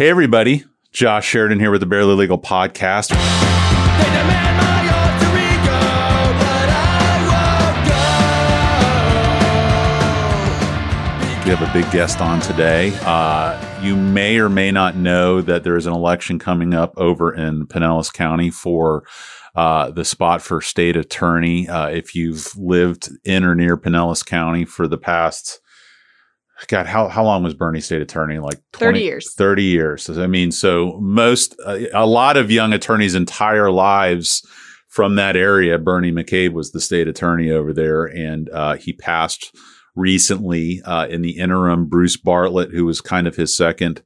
Hey, everybody. Josh Sheridan here with the Barely Legal Podcast. Ego. We have a big guest on today. Uh, you may or may not know that there is an election coming up over in Pinellas County for uh, the spot for state attorney. Uh, if you've lived in or near Pinellas County for the past, God, how, how long was Bernie state attorney? Like 30 years. 30 years. I mean, so most, uh, a lot of young attorneys' entire lives from that area, Bernie McCabe was the state attorney over there, and uh, he passed recently. Uh, in the interim, Bruce Bartlett, who was kind of his second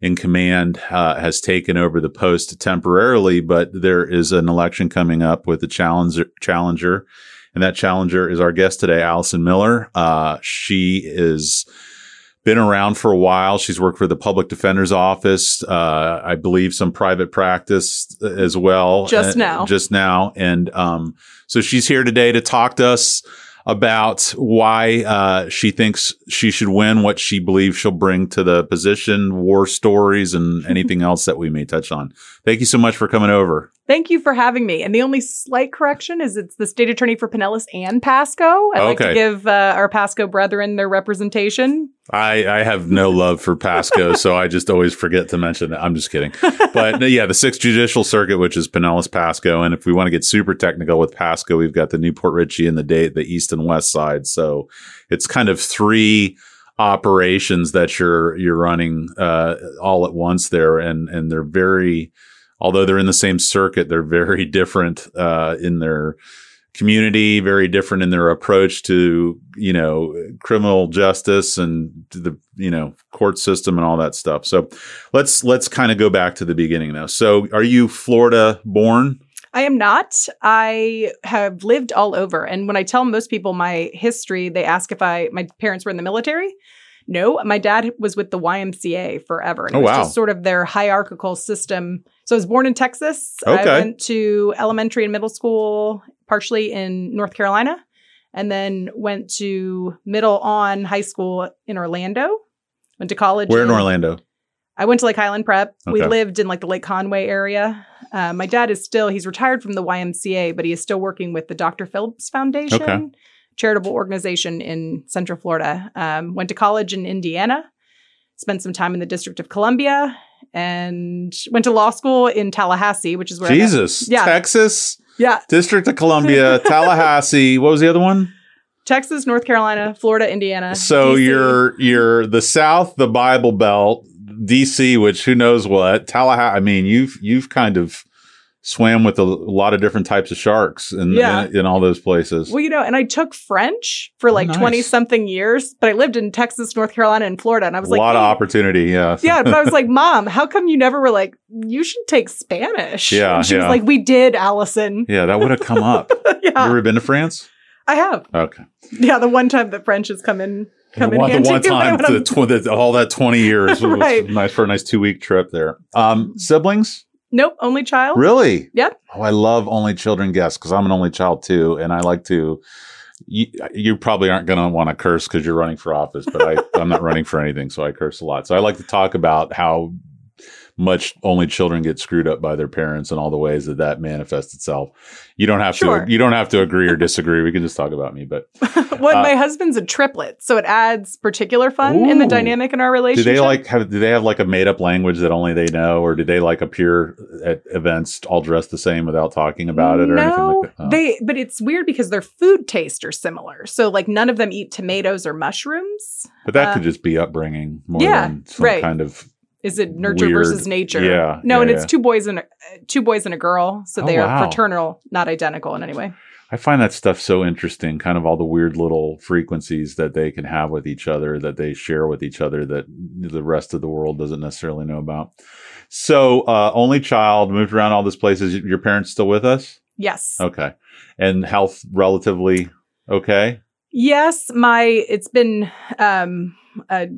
in command, uh, has taken over the post temporarily, but there is an election coming up with a challenger, challenger. And that challenger is our guest today, Allison Miller. Uh, she is been around for a while. She's worked for the public defender's office, uh, I believe some private practice as well. Just Uh, now. just now. And, um, so she's here today to talk to us about why, uh, she thinks she should win, what she believes she'll bring to the position, war stories, and anything else that we may touch on. Thank you so much for coming over. Thank you for having me. And the only slight correction is it's the state attorney for Pinellas and Pasco. I'd like to give uh, our Pasco brethren their representation. I, I have no love for Pasco, so I just always forget to mention that. I'm just kidding. But yeah, the Sixth Judicial Circuit, which is Pinellas Pasco. And if we want to get super technical with Pasco, we've got the New Port Richey and the date, the east and west side. So it's kind of three operations that you're you're running uh, all at once there, and and they're very, although they're in the same circuit, they're very different uh, in their community, very different in their approach to you know criminal justice and to the you know court system and all that stuff. So let's let's kind of go back to the beginning now. So are you Florida born? I am not. I have lived all over. And when I tell most people my history, they ask if I my parents were in the military. No, my dad was with the YMCA forever. And Oh, it was wow. just sort of their hierarchical system. So I was born in Texas. Okay. I went to elementary and middle school, partially in North Carolina, and then went to middle on high school in Orlando. Went to college. Where in Orlando? I went to Lake Highland Prep. We lived in like the Lake Conway area. Uh, my dad is still, he's retired from the YMCA, but he is still working with the Dr. Phillips Foundation, Okay. charitable organization in Central Florida. Um, went to college in Indiana, spent some time in the District of Columbia, and went to law school in Tallahassee, which is where I Jesus, Yeah. Texas, yeah, District of Columbia, Tallahassee. What was the other one? Texas, North Carolina, Florida, Indiana. So DC. you're you're the South, the Bible Belt, DC, which who knows what Tallahassee. I mean, you've you've kind of swam with a, lot of different types of sharks in, Yeah. in in all those places. Well, you know, and I took French for like Oh, nice. 20 something years, but I lived in Texas, North Carolina, and Florida. And I was like, a lot of opportunity. Yeah. yeah, but I was like, Mom, how come you never were like, you should take Spanish? Yeah, And she yeah. was like, We did, Allison. yeah, that would have come up. yeah. You yeah, ever been to France? I have. Okay. Yeah, the one time that French has come in, come the in one, the one time, when the tw- the, all that twenty years was nice for a nice two week trip there. Um, siblings? Nope, only child. Really? Yep. Oh, I love only children guests because I'm an only child too, and I like to. You, you probably aren't going to want to curse because you're running for office, but I, I'm not running for anything, so I curse a lot. So I like to talk about how much only children get screwed up by their parents and all the ways that that manifests itself. You don't have Sure. to. You don't have to agree or disagree. We can just talk about me. But well, Uh, my husband's a triplet, so it adds particular fun in the dynamic in our relationship. do they like have? Do they have like a made up language that only they know, or do they like appear at events all dressed the same without talking about it or anything like that? Oh. they but it's weird because their food tastes are similar. So like none of them eat tomatoes or mushrooms. But that Uh, could just be upbringing more yeah, than some right. kind of. Is it nurture Weird. versus nature? Yeah, No, yeah, and it's yeah. two boys and a, two boys and a girl, so Oh, they wow. are fraternal, not identical in any way. I find that stuff so interesting. Kind of all the weird little frequencies that they can have with each other, that they share with each other, that the rest of the world doesn't necessarily know about. So, uh, only child, moved around all these places. Your parents still with us? Yes. Okay, and health relatively okay. Yes, my it's been um a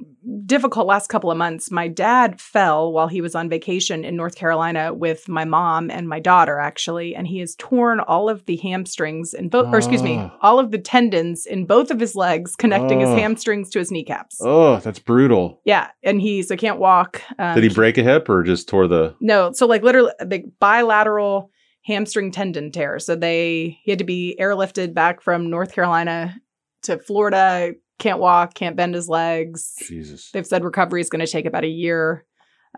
difficult last couple of months. My dad fell while he was on vacation in North Carolina with my mom and my daughter actually, and he has torn all of the hamstrings in both or excuse me, Oh. all of the tendons in both of his legs connecting his Oh. hamstrings to his kneecaps. Oh, that's brutal. Yeah, and he so can't walk. Um, Did he break a hip or just tore the? No, so like literally big bilateral hamstring tendon tear. So they he had to be airlifted back from North Carolina to Florida. Can't walk, can't bend his legs. Jesus. They've said recovery is going to take about a year.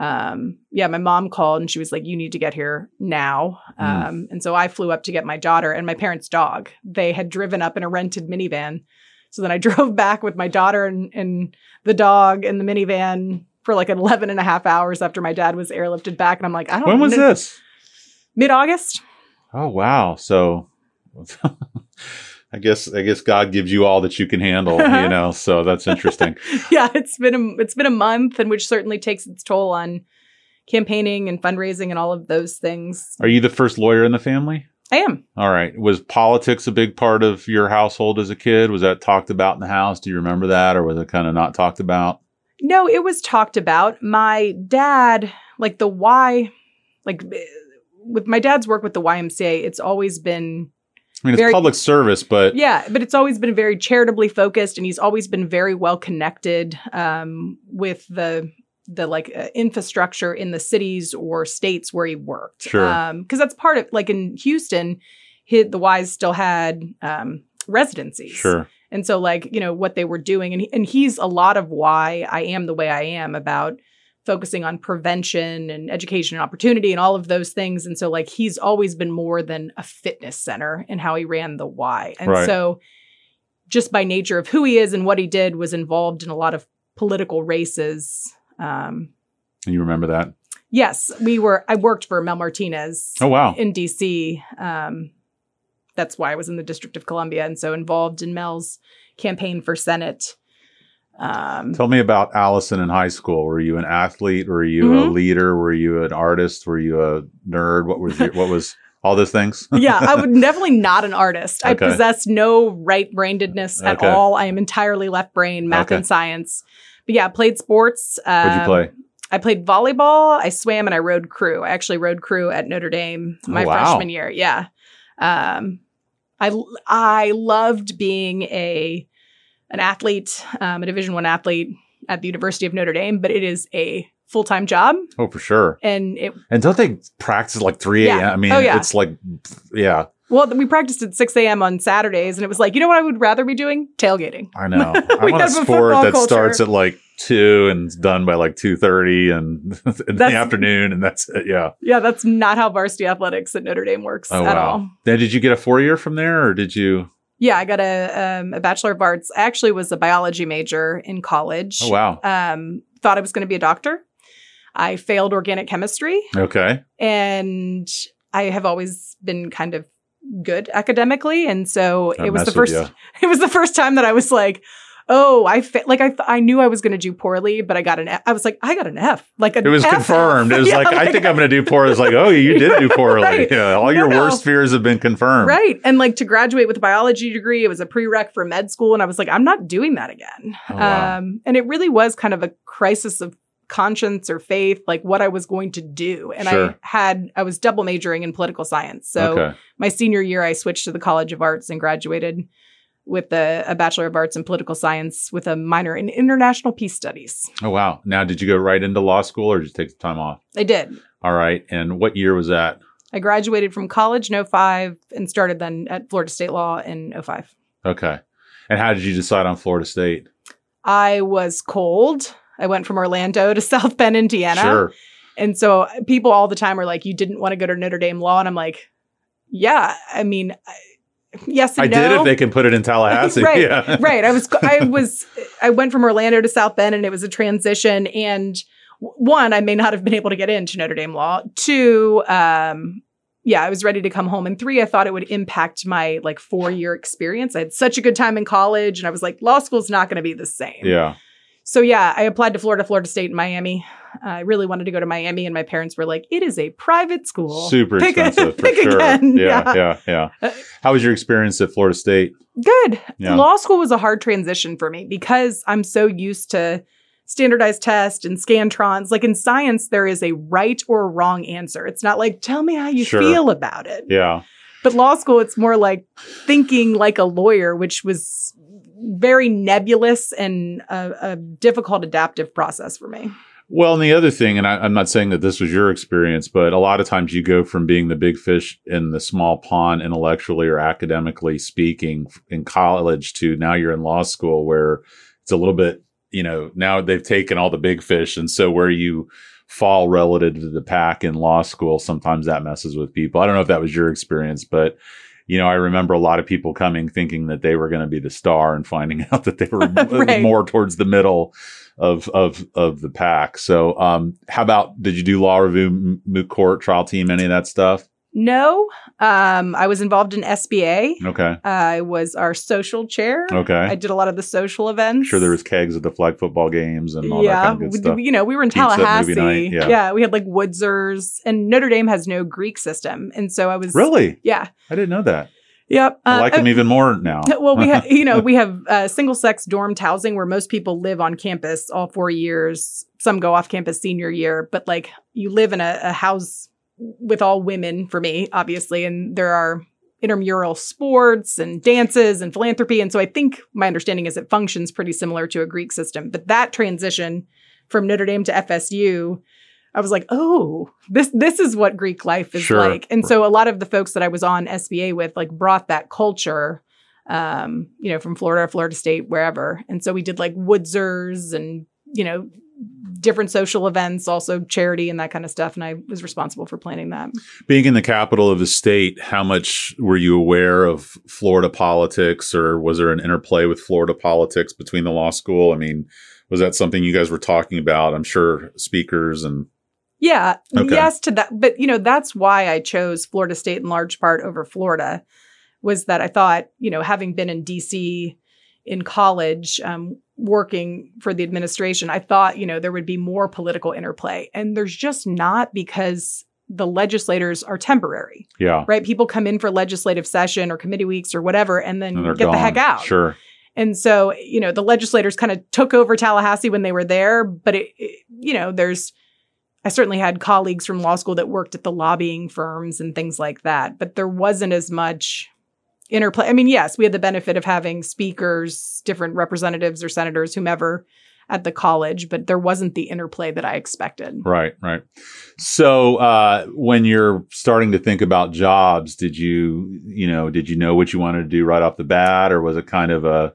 Um, yeah, my mom called and she was like, "You need to get here now." Mm. Um, and so I flew up to get my daughter and my parents' dog. They had driven up in a rented minivan. So then I drove back with my daughter and, and the dog in the minivan for like 11 and a half hours after my dad was airlifted back. And I'm like, I don't know. When was this? Mid August. Oh wow. So I guess I guess God gives you all that you can handle, you know. So that's interesting. yeah, it's been a, it's been a month, and which certainly takes its toll on campaigning and fundraising and all of those things. Are you the first lawyer in the family? I am. All right. Was politics a big part of your household as a kid? Was that talked about in the house? Do you remember that or was it kind of not talked about? No, it was talked about. My dad, like the Y, like eh, with my dad's work with the YMCA, it's always been I mean, it's Very- public service, but yeah, but it's always been very charitably focused, and he's always been very well connected um, with the the like uh, infrastructure in the cities or states where he worked. Sure. because that's part of like in Houston, he, the Y's still had um, residencies. sure. And so, like, you know, what they were doing, and, he, and he's a lot of why I am the way I am about focusing on prevention and education and opportunity and all of those things. And so, like, he's always been more than a fitness center in how he ran the Y. And Right. so, just by nature of who he is and what he did, was involved in a lot of political races. Um, And you remember that? yes, we were, I worked for Mel Martinez Oh wow. in DC. Um, that's why I was in the District of Columbia and so involved in Mel's campaign for Senate. Um, Tell me about Allison in high school. Were you an athlete? Were you a Mhm. leader? Were you an artist? Were you a nerd? What was your, what was all those things? yeah, I would definitely not an artist. I possess no right brainedness at Okay. all. I am entirely left brain, math Okay. and science. But yeah, played sports. What'd you Um, play? I played volleyball, I swam, and I rode crew. I actually rode crew at Notre Dame my Oh, wow. freshman year. Yeah. Um, I I loved being a an athlete, um, a Division One athlete at the University of Notre Dame, but it is a full time job, Oh, for sure. and it And don't they practice like 3 a.m.? Yeah. I mean, Oh, yeah. it's like, yeah, well we practiced at six a.m. on Saturdays, and it was like you know what I would rather be doing tailgating. I know. I want a have a sport that culture. starts at like two and is done by like 2.30 and in the afternoon. And that's it. Yeah. Yeah, that's not how varsity athletics at Notre Dame works Oh, at wow. all. Then did you get a four year from there or did you? Yeah, I got a um, a bachelor of arts. I actually was a biology major in college. Oh, wow. um, thought I was going to be a doctor. I failed organic chemistry, Okay. and I have always been kind of good academically, and so Don't it was the first. It was the first time that I was like, "Oh, I fa-, like I th- I knew I was going to do poorly, but I got an F. I was like, I got an F. Like It was F. confirmed. It was Yeah, like, I think I'm going to do poorly. It's like, oh, you did do poorly. Right. Yeah. All No, your no. worst fears have been confirmed. Right. And like to graduate with a biology degree, it was a prereq for med school. And I was like, I'm not doing that again. Oh, wow. Um, and it really was kind of a crisis of conscience or faith, like what I was going to do. And I had, I was double majoring in political science. So okay. my senior year, I switched to the College of Arts and graduated with a, a Bachelor of Arts in Political Science with a minor in International Peace Studies. Oh, wow. Now, did you go right into law school or did you take the time off? I did. All right. And what year was that? I graduated from college in 05 and started then at Florida State Law in 05. Okay. And how did you decide on Florida State? I was cold. I went from Orlando to South Bend, Indiana. Sure. And so people all the time are like, you didn't want to go to Notre Dame Law. And I'm like, yeah, I mean, I- yes I and did if they can put it in Tallahassee. Right, Yeah. right. I was, I was, I went from Orlando to South Bend and it was a transition. And one, I may not have been able to get into Notre Dame Law. Two, um, yeah, I was ready to come home. And three, I thought it would impact my like four year experience. I had such a good time in college and I was like, law school's not going to be the same. Yeah. So yeah, I applied to Florida, Florida State, and Miami. I really wanted to go to Miami, and my parents were like, "It is a private school. Super Pick a- expensive for pick sure. again." Yeah, yeah, yeah, Uh, How was your experience at Florida State? Good. Yeah. Law school was a hard transition for me because I'm so used to standardized tests and scantrons. Like in science, there is a right or wrong answer. It's not like, tell me how you Sure. feel about it. Yeah. But law school, it's more like thinking like a lawyer, which was very nebulous and a, a difficult adaptive process for me. Well, and the other thing, and I, I'm not saying that this was your experience, but a lot of times you go from being the big fish in the small pond intellectually or academically speaking in college to now you're in law school where it's a little bit, you know, now they've taken all the big fish. And so where you fall relative to the pack in law school, sometimes that messes with people. I don't know if that was your experience, but you know, I remember a lot of people coming thinking that they were going to be the star and finding out that they were Right. more towards the middle of of of the pack. So, um, how about did you do law review, moot court, trial team, any of that stuff? No, um, I was involved in SBA. Okay, I was our social chair. okay. I did a lot of the social events. sure, there was kegs at the flag football games and all that kind of good stuff. you know, we were in Pizza, Tallahassee. night, yeah. we had like Woodsers, and Notre Dame has no Greek system, and so I was Really, yeah, I didn't know that. Yep. I Uh, like them even more now. well, we have you know we have uh, single sex dormed housing where most people live on campus all four years. Some go off campus senior year, but like you live in a, a house with all women for me, obviously, and there are intramural sports and dances and philanthropy. And so I think my understanding is it functions pretty similar to a Greek system. But that transition from Notre Dame to FSU, I was like, oh, this this is what Greek life is Sure. like. And so a lot of the folks that I was on SBA with like brought that culture, um, you know, from Florida, Florida State, wherever. And so we did like Woodsers and, you know, different social events, also charity and that kind of stuff. And I was responsible for planning that. Being in the capital of the state, how much were you aware of Florida politics, or was there an interplay with Florida politics between the law school? I mean, was that something you guys were talking about? I'm sure speakers and Yeah, Okay. yes to that. But you know, that's why I chose Florida State in large part over Florida, was that I thought, you know, having been in DC in college, um, working for the administration, I thought, you know, there would be more political interplay. And there's just not because the legislators are temporary, yeah, right? People come in for legislative session or committee weeks or whatever, and then and get gone. the heck out. Sure, And so, you know, the legislators kind of took over Tallahassee when they were there, but it, it- you know, there's I certainly had colleagues from law school that worked at the lobbying firms and things like that, but there wasn't as much interplay. I mean, yes, we had the benefit of having speakers, different representatives or senators, whomever at the college, but there wasn't the interplay that I expected. right, right. So, uh, when you're starting to think about jobs, did you, you know, did you know what you wanted to do right off the bat, or was it kind of a,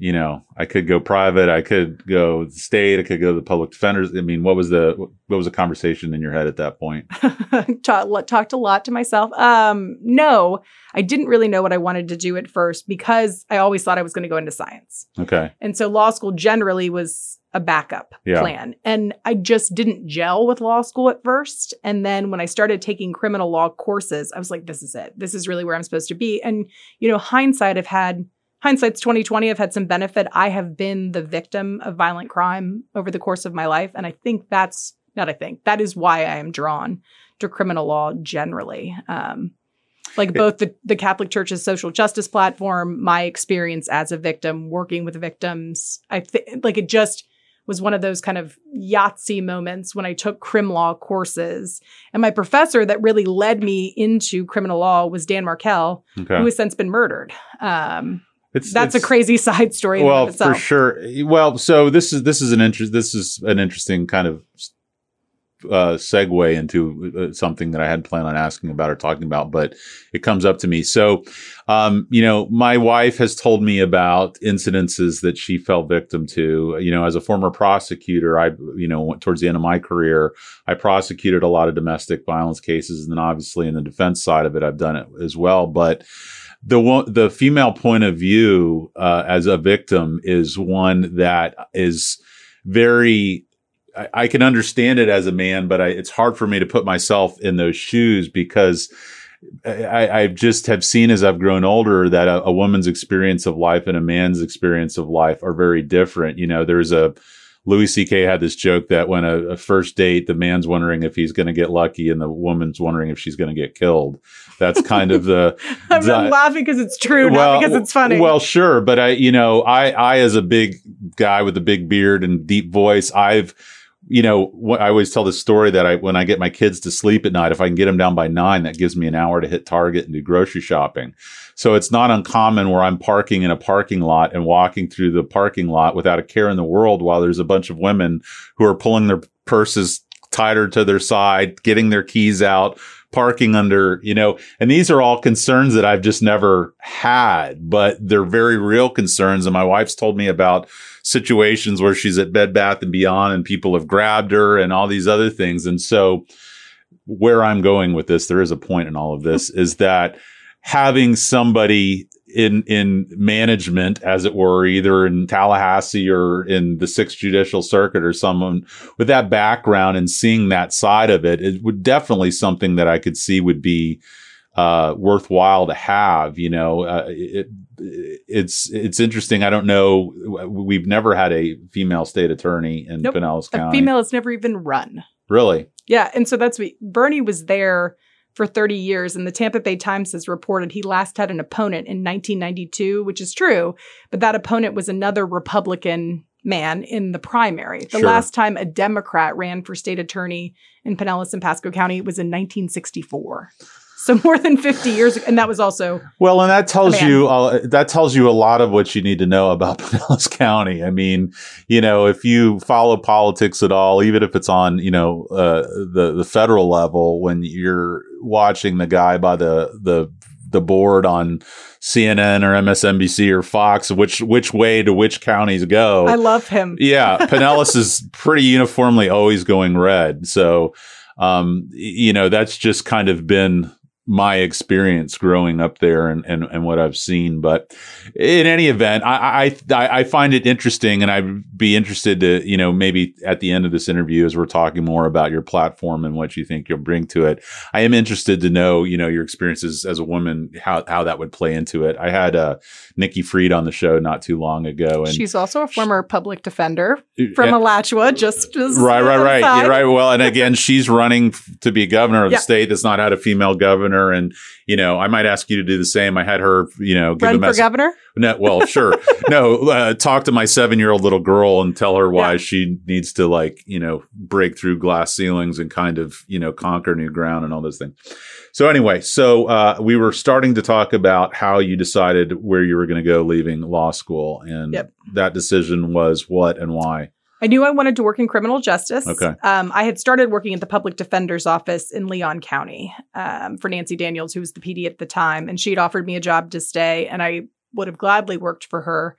you know, I could go private, I could go state, I could go to the public defenders. I mean, what was the what was the conversation in your head at that point? Talk, talked a lot to myself. Um, no, I didn't really know what I wanted to do at first because I always thought I was going to go into science. Okay, And so law school generally was a backup Yeah. plan. And I just didn't gel with law school at first. And then when I started taking criminal law courses, I was like, this is it. This is really where I'm supposed to be. And, you know, hindsight, I've had hindsight's 2020. I've had some benefit. I have been the victim of violent crime over the course of my life. And I think that's not I think that is why I am drawn to criminal law generally. Um, like both the, the Catholic Church's social justice platform, my experience as a victim, working with victims, I think like it just was one of those kind of Yahtzee moments when I took crim law courses. And my professor that really led me into criminal law was Dan Markel, okay. who has since been murdered. Um, It's that's it's- a crazy side story. well for sure well so this is this is an interest this is an interesting kind of uh segue into uh, something that i had planned on asking about or talking about but it comes up to me so um you know my wife has told me about incidences that she fell victim to you know as a former prosecutor i you know towards the end of my career i prosecuted a lot of domestic violence cases and then obviously in the defense side of it i've done it as well but the the female point of view uh, as a victim is one that is very. I, I can understand it as a man, but I, it's hard for me to put myself in those shoes because I, I just have seen as I've grown older that a, a woman's experience of life and a man's experience of life are very different. You know, there's a Louis C.K. had this joke that when a, a first date, the man's wondering if he's going to get lucky, and the woman's wondering if she's going to get killed. That's kind of the. I'm, the- I'm laughing because it's true, not because it's funny. Well, sure, but I, you know, I, I as a big guy with a big beard and deep voice, I've, you know, wh- I always tell this story that I, when I get my kids to sleep at night, if I can get them down by nine, that gives me an hour to hit Target and do grocery shopping. So it's not uncommon where I'm parking in a parking lot and walking through the parking lot without a care in the world while there's a bunch of women who are pulling their purses tighter to their side, getting their keys out, parking under, you know, and these are all concerns that I've just never had, but they're very real concerns. And my wife's told me about situations where she's at Bed Bath and Beyond and people have grabbed her and all these other things. And so where I'm going with this, there is a point in all of this is that having somebody in in management, as it were, either in Tallahassee or in the Sixth Judicial Circuit or someone with that background and seeing that side of it, it would definitely something that I could see would be uh, worthwhile to have. You know, uh, it, it's it's interesting. I don't know. We've never had a female state attorney in Nope. Pinellas a female has never even run. really? Yeah, and so that's what Bernie was there for 30 years, and the Tampa Bay Times has reported he last had an opponent in 1992, which is true, but that opponent was another Republican man in the primary. The Sure. last time a Democrat ran for state attorney in Pinellas and Pasco County was in 1964. So more than 50 years ago, and that was also Well, and that tells you uh, that tells you a lot of what you need to know about Pinellas County. I mean, you know, if you follow politics at all, even if it's on you know uh, the the federal level, when you're watching the guy by the the the board on CNN or MSNBC or Fox, which which way to which counties go? I love him. yeah, Pinellas is pretty uniformly always going red. So, um, you know, that's just kind of been my experience growing up there and, and, and what I've seen. But in any event, I, I, I find it interesting and I'd be interested to, you know, maybe at the end of this interview, as we're talking more about your platform and what you think you'll bring to it, I am interested to know, you know, your experiences as a woman, how, how that would play into it. I had, uh, Nikki Fried on the show not too long ago. And She's also a former public defender from Yeah. Alachua, just as Right, right, right. You're right. Well, and again, she's running to be governor of the state that's not had a female governor. And, you know, I might ask you to do the same. I had her, you know, give a Run for governor. No, well, sure. no, uh, talk to my seven year old little girl and tell her why Yeah. she needs to, like, you know, break through glass ceilings and kind of, you know, conquer new ground and all those things. So, anyway, so uh, we were starting to talk about how you decided where you were going to go leaving law school. And Yep. that decision was what and why. I knew I wanted to work in criminal justice. Okay. Um, I had started working at the public defender's office in Leon County um, for Nancy Daniels, who was the PD at the time, and she'd offered me a job to stay, and I would have gladly worked for her.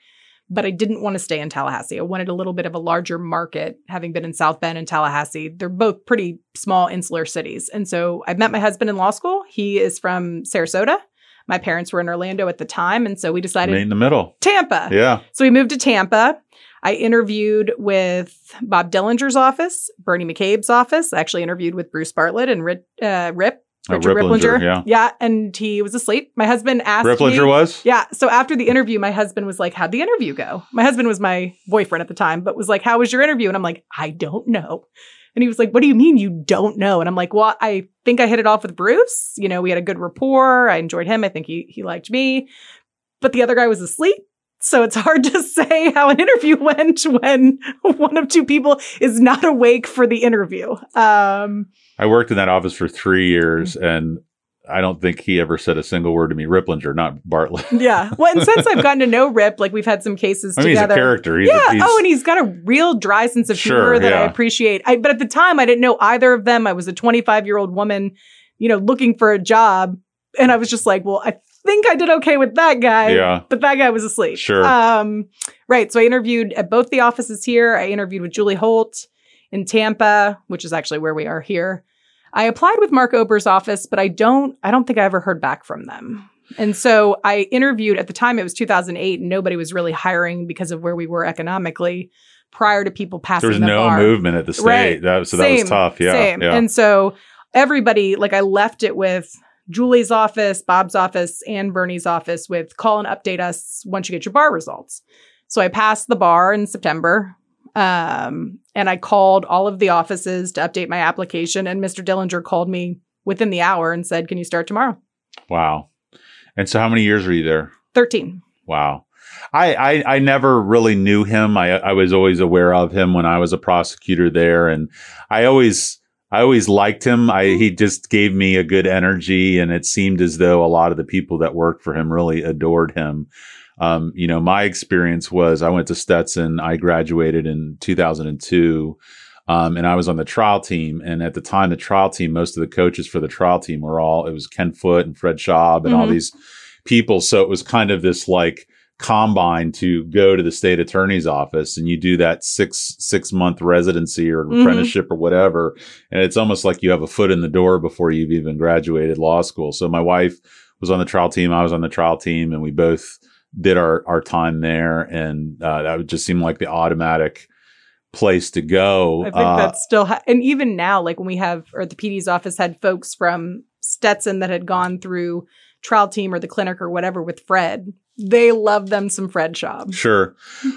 But I didn't want to stay in Tallahassee. I wanted a little bit of a larger market, having been in South Bend and Tallahassee. They're both pretty small insular cities. And so I met my husband in law school. He is from Sarasota. My parents were in Orlando at the time. And so we decided Meet in the middle. Tampa. Yeah. So we moved to Tampa. I interviewed with Bob Dillinger's office, Bernie McCabe's office. I actually interviewed with Bruce Bartlett and Rip, uh, Rip Oh, Richard Ripplinger, Ripplinger. yeah. yeah, and he was asleep. My husband asked Ripplinger me. was? Yeah. So after the interview, my husband was like, How'd the interview go? My husband was my boyfriend at the time, but was like, How was your interview? And I'm like, I don't know. And he was like, What do you mean you don't know? And I'm like, Well, I think I hit it off with Bruce. You know, we had a good rapport. I enjoyed him. I think he he liked me. But the other guy was asleep. So it's hard to say how an interview went when one of two people is not awake for the interview. Um, I worked in that office for three years Mm-hmm. and I don't think he ever said a single word to me. Ripplinger, not Bartlett. yeah. Well, and since I've gotten to know Rip, like we've had some cases I mean, together. he's a character. He's yeah. a, he's, oh, and he's got a real dry sense of Sure, humor that I appreciate. I, but at the time, I didn't know either of them. I was a 25 year old woman, you know, looking for a job, and I was just like, well, I think I did okay with that guy. Yeah. But that guy was asleep. Sure. Um, right. So I interviewed at both the offices here. I interviewed with Julie Holt in Tampa, which is actually where we are here. I applied with Mark Ober's office, but I don't I don't think I ever heard back from them. And so I interviewed at the time it was 2008 and nobody was really hiring because of where we were economically prior to people passing there was the no bar. movement at the state. Right. That, so that was tough. Yeah. Same. Yeah. And so everybody, like I left it with Julie's office, Bob's office, and Bernie's office with call and update us once you get your bar results. So I passed the bar in September. Um, and I called all of the offices to update my application. And Mr. Dillinger called me within the hour and said, Can you start tomorrow? Wow. And so, how many years were you there? 13. Wow. I, I, I never really knew him. I, I was always aware of him when I was a prosecutor there. And I always, I always liked him. I, he just gave me a good energy and it seemed as though a lot of the people that worked for him really adored him. Um, you know, my experience was I went to Stetson. I graduated in 2002. Um, and I was on the trial team. And at the time, the trial team, most of the coaches for the trial team were all, it was Ken Foot and Fred Schaub and all Mhm. these people. So it was kind of this like combine to go to the state attorney's office and you do that six, six month residency or Mhm. apprenticeship or whatever. And it's almost like you have a foot in the door before you've even graduated law school. So my wife was on the trial team. I was on the trial team and we both did our, our time there. And, uh, that would just seem like the automatic place to go. I think Uh, that's still, ha- and even now, like when we have, or the PD's office had folks from Stetson that had gone through trial team or the clinic or whatever with Fred. They love them some Fred Schaub. Sure.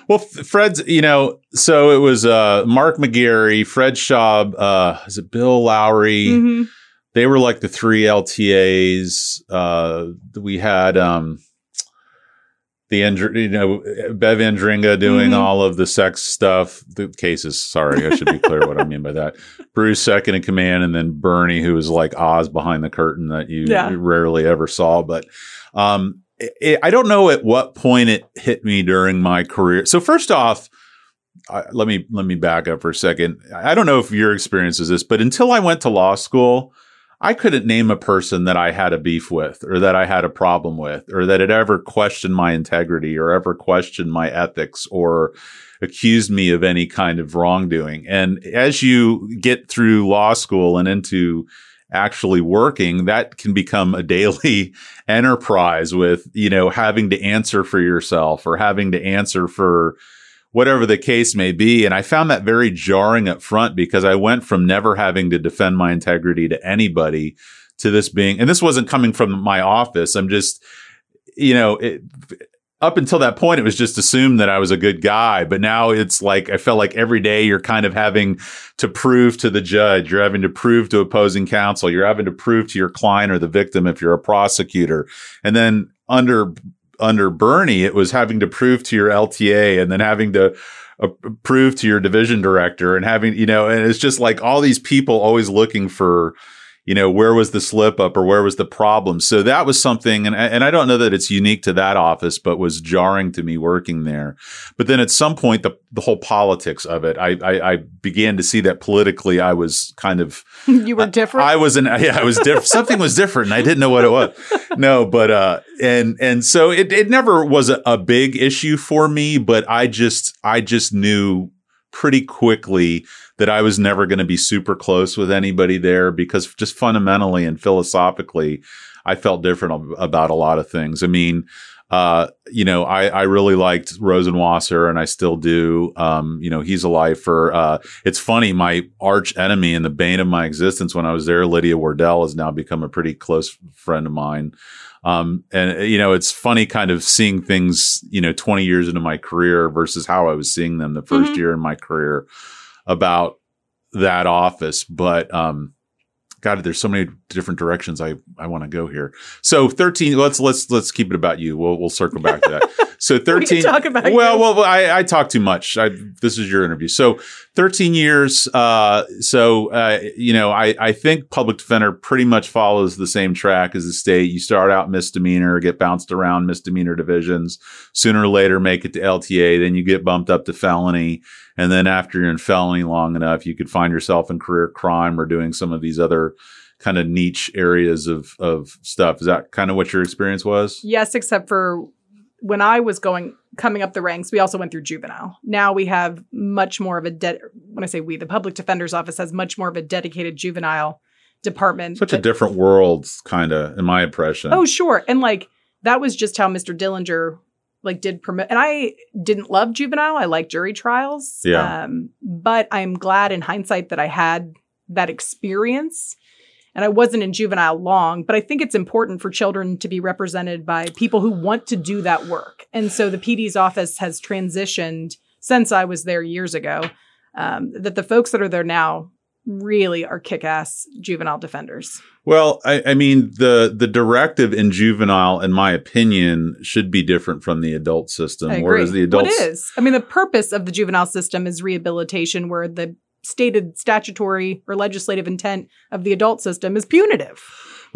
Well, Fred's, you know, so it was uh, Mark McGarry, Fred Schaub, uh, is it Bill Lowry? Mhm. They were like the three LTAs. Uh, we had um, the Andr- you know Bev Andringa doing Mhm. all of the sex stuff. The cases. Sorry, I should be clear what I mean by that. Bruce second in command, and then Bernie, who was like Oz behind the curtain that you Yeah. rarely ever saw. But um, it, I don't know at what point it hit me during my career. So first off. Let me let me back up for a second. I don't know if your experience is this, but until I went to law school, I couldn't name a person that I had a beef with or that I had a problem with or that had ever questioned my integrity or ever questioned my ethics or accused me of any kind of wrongdoing. And as you get through law school and into actually working, that can become a daily enterprise with, you know, having to answer for yourself or having to answer for whatever the case may be. And I found that very jarring up front because I went from never having to defend my integrity to anybody to this being, and this wasn't coming from my office. I'm just, you know, it, up until that point, it was just assumed that I was a good guy. But now it's like, I felt like every day you're kind of having to prove to the judge, you're having to prove to opposing counsel, you're having to prove to your client or the victim if you're a prosecutor. And then under under Bernie, it was having to prove to your LTA and then having to uh, prove to your division director and having, you know, and it's just like all these people always looking for, you know, where was the slip up or where was the problem? So that was something, and, and I don't know that it's unique to that office, but was jarring to me working there. But then at some point, the, the whole politics of it, I, I, I began to see that politically I was kind of, you were different. I was an yeah, I was different. Something was different, and I didn't know what it was. No, but uh, and and so it it never was a, a big issue for me. But I just I just knew pretty quickly that I was never going to be super close with anybody there because just fundamentally and philosophically, I felt different about a lot of things. I mean. Uh, you know, I, I really liked Rosenwasser and I still do. Um, you know, he's a lifer. Uh, it's funny, my arch enemy and the bane of my existence when I was there, Lydia Wardell, has now become a pretty close friend of mine. Um, and you know, it's funny kind of seeing things, you know, 20 years into my career versus how I was seeing them the 1st Mhm. year in my career about that office. But, um, God, there's so many different directions I, I want to go here. So 13, let's, let's, let's keep it about you. We'll, we'll circle back to that. So 13, talk about well, you. well, well, I, I talk too much. I, this is your interview. So 13 years. Uh, so, uh, you know, I, I think public defender pretty much follows the same track as the state. You start out misdemeanor, get bounced around misdemeanor divisions, sooner or later make it to LTA. Then you get bumped up to felony. And then after you're in felony long enough, you could find yourself in career crime or doing some of these other kind of niche areas of, of stuff. Is that kind of what your experience was? Yes, except for when I was going coming up the ranks, we also went through juvenile. Now we have much more of a de- when I say we, the public defender's office has much more of a dedicated juvenile department. Such a different world, kind of, in my impression. Oh, sure. And like that was just how Mr. Dillinger like did permit and I didn't love juvenile. I like jury trials. Yeah. Um, but I'm glad in hindsight that I had that experience. And I wasn't in juvenile long, but I think it's important for children to be represented by people who want to do that work. And so the PD's office has transitioned since I was there years ago, um, that the folks that are there now really are kick-ass juvenile defenders. Well, I, I mean the the directive in juvenile, in my opinion, should be different from the adult system. Whereas the adults, What is? I mean, the purpose of the juvenile system is rehabilitation, where the stated statutory or legislative intent of the adult system is punitive.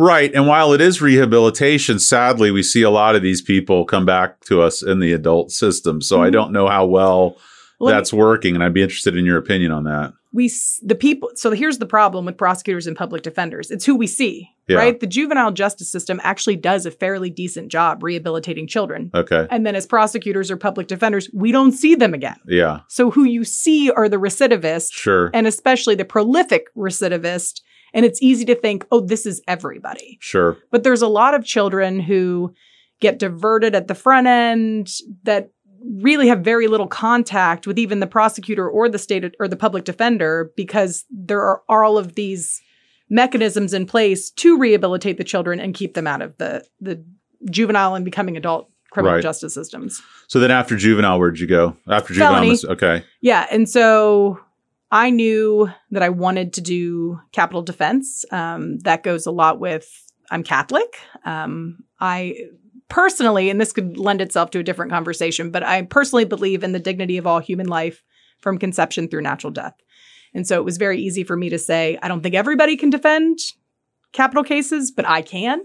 right? And while it is rehabilitation, sadly, we see a lot of these people come back to us in the adult system. So I Mhm. don't know how well Well, that's working, and I'd be interested in your opinion on that. we the people so here's the problem with prosecutors and public defenders. It's who we see Yeah. right? The juvenile justice system actually does a fairly decent job rehabilitating children. Okay, and then as prosecutors or public defenders we don't see them again. Yeah, so who you see are the recidivists sure, and especially the prolific recidivist and it's easy to think oh this is everybody. Sure, but there's a lot of children who get diverted at the front end that really have very little contact with even the prosecutor or the state or the public defender because there are all of these mechanisms in place to rehabilitate the children and keep them out of the the juvenile and becoming adult criminal Right. justice systems. So then after juvenile, where'd you go? After juvenile, Felony. was- okay, Yeah, and so I knew that I wanted to do capital defense. Um, that goes a lot with I'm Catholic. Um, I personally, and this could lend itself to a different conversation, but I personally believe in the dignity of all human life from conception through natural death. And so it was very easy for me to say, I don't think everybody can defend capital cases, but I can.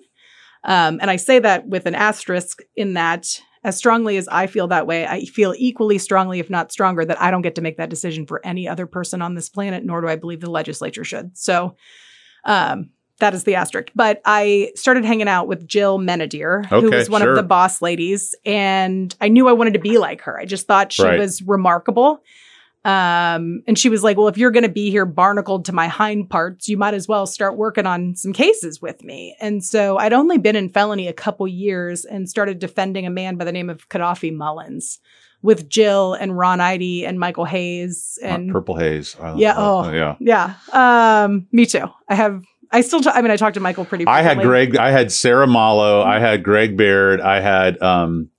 Um, and I say that with an asterisk in that, as strongly as I feel that way, I feel equally strongly, if not stronger, that I don't get to make that decision for any other person on this planet, nor do I believe the legislature should. So um, that is the asterisk. But I started hanging out with Jill Menadier, who was one sure. of the boss ladies, and I knew I wanted to be like her. I just thought she Right. was remarkable. Um, and she was like, Well, if you're going to be here barnacled to my hind parts, you might as well start working on some cases with me. And so I'd only been in felony a couple years and started defending a man by the name of Gaddafi Mullins with Jill and Ron Idy and Michael Hayes and Uh, purple Hayes. I- Yeah, uh, oh. yeah. yeah. Um, me too. I have, I still, t- I mean, I talked to Michael pretty I had. Greg. I had Sarah Mallow. I had Greg Baird. I had um,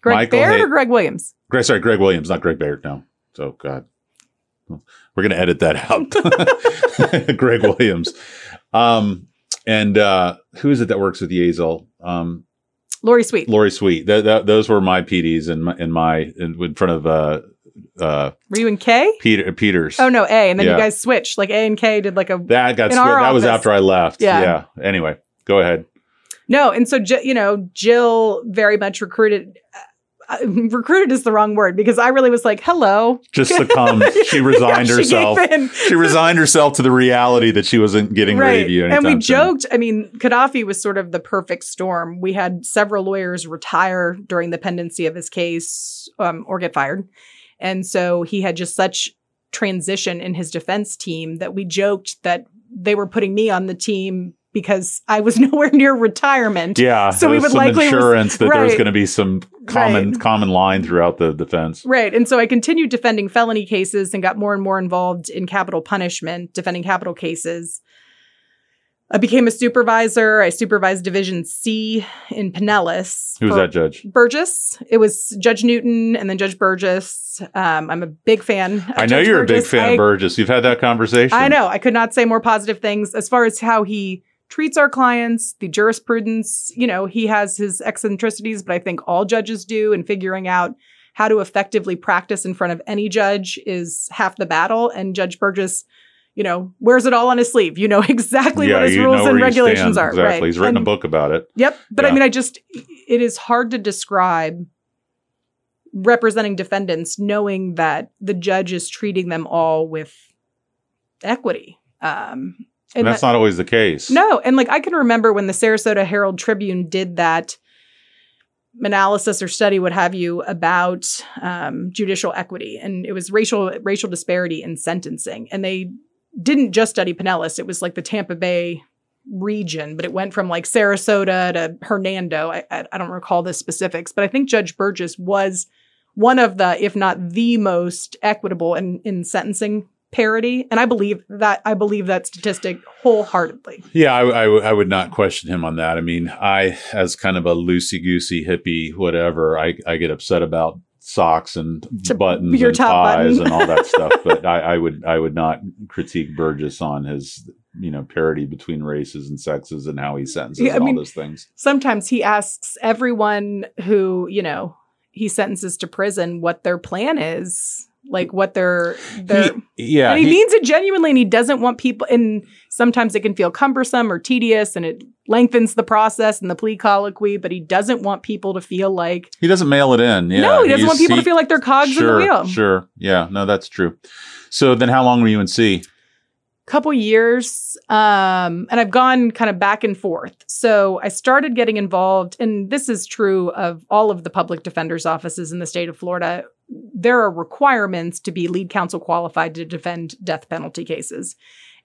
Greg Michael Baird Hay- or Greg Williams? Greg. Sorry, Greg Williams, not Greg Baird. No. So God, we're gonna edit that out. Greg Williams. Um, and uh, who is it that works with Yazel? Um, Lori Sweet. Lori Sweet. Th- th- those were my PDs in my in my in, in front of uh, uh, Were you in K? Peter Peters. Oh no, A. And then Yeah. you guys switched. Like A and K did like a that got our That was after I left. Yeah. yeah. Anyway, go ahead. No, and so you know, Jill very much recruited. Uh, recruited is the wrong word because I really was like, "Hello." Just succumbed. She resigned Yeah, herself. She, in. She resigned herself to the reality that she wasn't getting right, review. and we soon. joked. I mean, Gaddafi was sort of the perfect storm. We had several lawyers retire during the pendency of his case um, or get fired, and so he had just such transition in his defense team that we joked that they were putting me on the team because I was nowhere near retirement. Yeah, So we would some likely insurance that there was going to be some common Right. common line throughout the defense. Right. And so I continued defending felony cases and got more and more involved in capital punishment, defending capital cases. I became a supervisor. I supervised Division C in Pinellas. Who was that judge? Burgess. It was Judge Newton and then Judge Burgess. Um, I'm a big fan. Of I know Judge you're a big fan I- of Burgess. You've had that conversation. I know. I could not say more positive things as far as how he treats our clients, the jurisprudence. You know, he has his eccentricities, but I think all judges do, and figuring out how to effectively practice in front of any judge is half the battle. And Judge Burgess, you know, wears it all on his sleeve. You know exactly yeah, what his rules and regulations are. Exactly. Right. He's written And- a book about it. Yep. But I mean, I just, it is hard to describe representing defendants knowing that the judge is treating them all with equity. Um, And that's that- not always the case. no, and like I can remember when the Sarasota Herald Tribune did that analysis or study, what have you, about um, judicial equity, and it was racial racial disparity in sentencing, and they didn't just study Pinellas; it was like the Tampa Bay region, but it went from like Sarasota to Hernando. I, I, don't recall the specifics, but I think Judge Burgess was one of the, if not the most equitable in, in sentencing parity. And I believe that, I believe that statistic wholeheartedly. Yeah, I, I, I would not question him on that. I mean, I, as kind of a loosey goosey hippie, whatever, I, I get upset about socks and To buttons your and ties button. and all that stuff. But I, I would I would not critique Burgess on his you know parity between races and sexes and how he sentences Yeah, I mean, all those things. Sometimes he asks everyone who, you know, he sentences to prison what their plan is, like what they're, He- yeah, and he, he- means it genuinely and he doesn't want people and sometimes it can feel cumbersome or tedious and it lengthens the process and the plea colloquy, but he doesn't want people to feel like he doesn't mail it in. Yeah, no, he doesn't want people he- to feel like they're cogs sure, in the wheel. Sure, yeah, no, that's true. So then, how long were you in C? couple years um and i've gone kind of back and forth so i started getting involved and this is true of all of the public defenders offices in the state of florida there are requirements to be lead counsel qualified to defend death penalty cases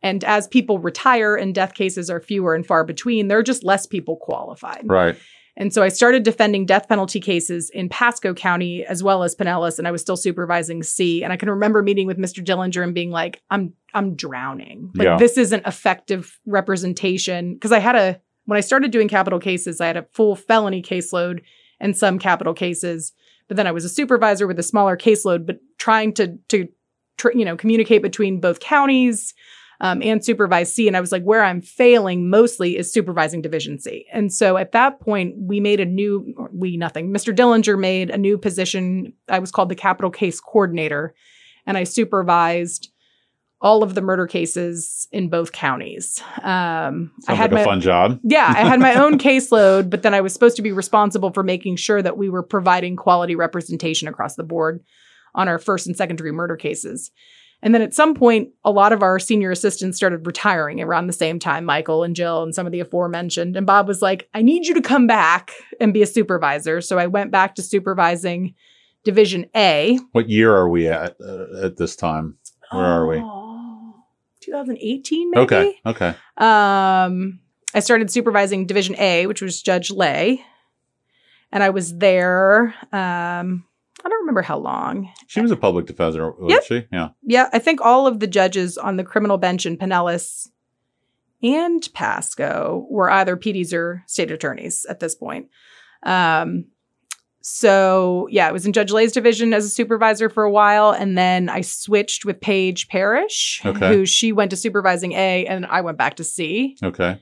and as people retire and death cases are fewer and far between there are just less people qualified Right. and so I started defending death penalty cases in Pasco County as well as Pinellas, and I was still supervising C. And I can remember meeting with Mr. Dillinger and being like, "I'm I'm drowning. Like Yeah. this isn't effective representation." Because I had a when I started doing capital cases, I had a full felony caseload and some capital cases. But then I was a supervisor with a smaller caseload, but trying to to tr- you know communicate between both counties um, and supervise C. And I was like, where I'm failing mostly is supervising Division C. And so at that point, we made a new, we nothing, Mr. Dillinger made a new position. I was called the capital case coordinator, and I supervised all of the murder cases in both counties. Um, I had like a my fun job. yeah, I had my own caseload, but then I was supposed to be responsible for making sure that we were providing quality representation across the board on our first and second degree murder cases. And then at some point, a lot of our senior assistants started retiring around the same time, Michael and Jill and some of the aforementioned. And Bob was like, I need you to come back and be a supervisor. So I went back to supervising Division A. What year are we at uh, at this time? Where are we? Oh, 2018, maybe? Okay. Okay. Um, I started supervising Division A, which was Judge Lay, and I was there. Um, I don't remember how long. She was a public defender, was Yep. she? Yeah. Yeah, I think all of the judges on the criminal bench in Pinellas and Pasco were either PDs or state attorneys at this point. Um, so yeah, I was in Judge Lay's division as a supervisor for a while, and then I switched with Paige Parrish, Okay. who she went to supervising A, and I went back to C. Okay.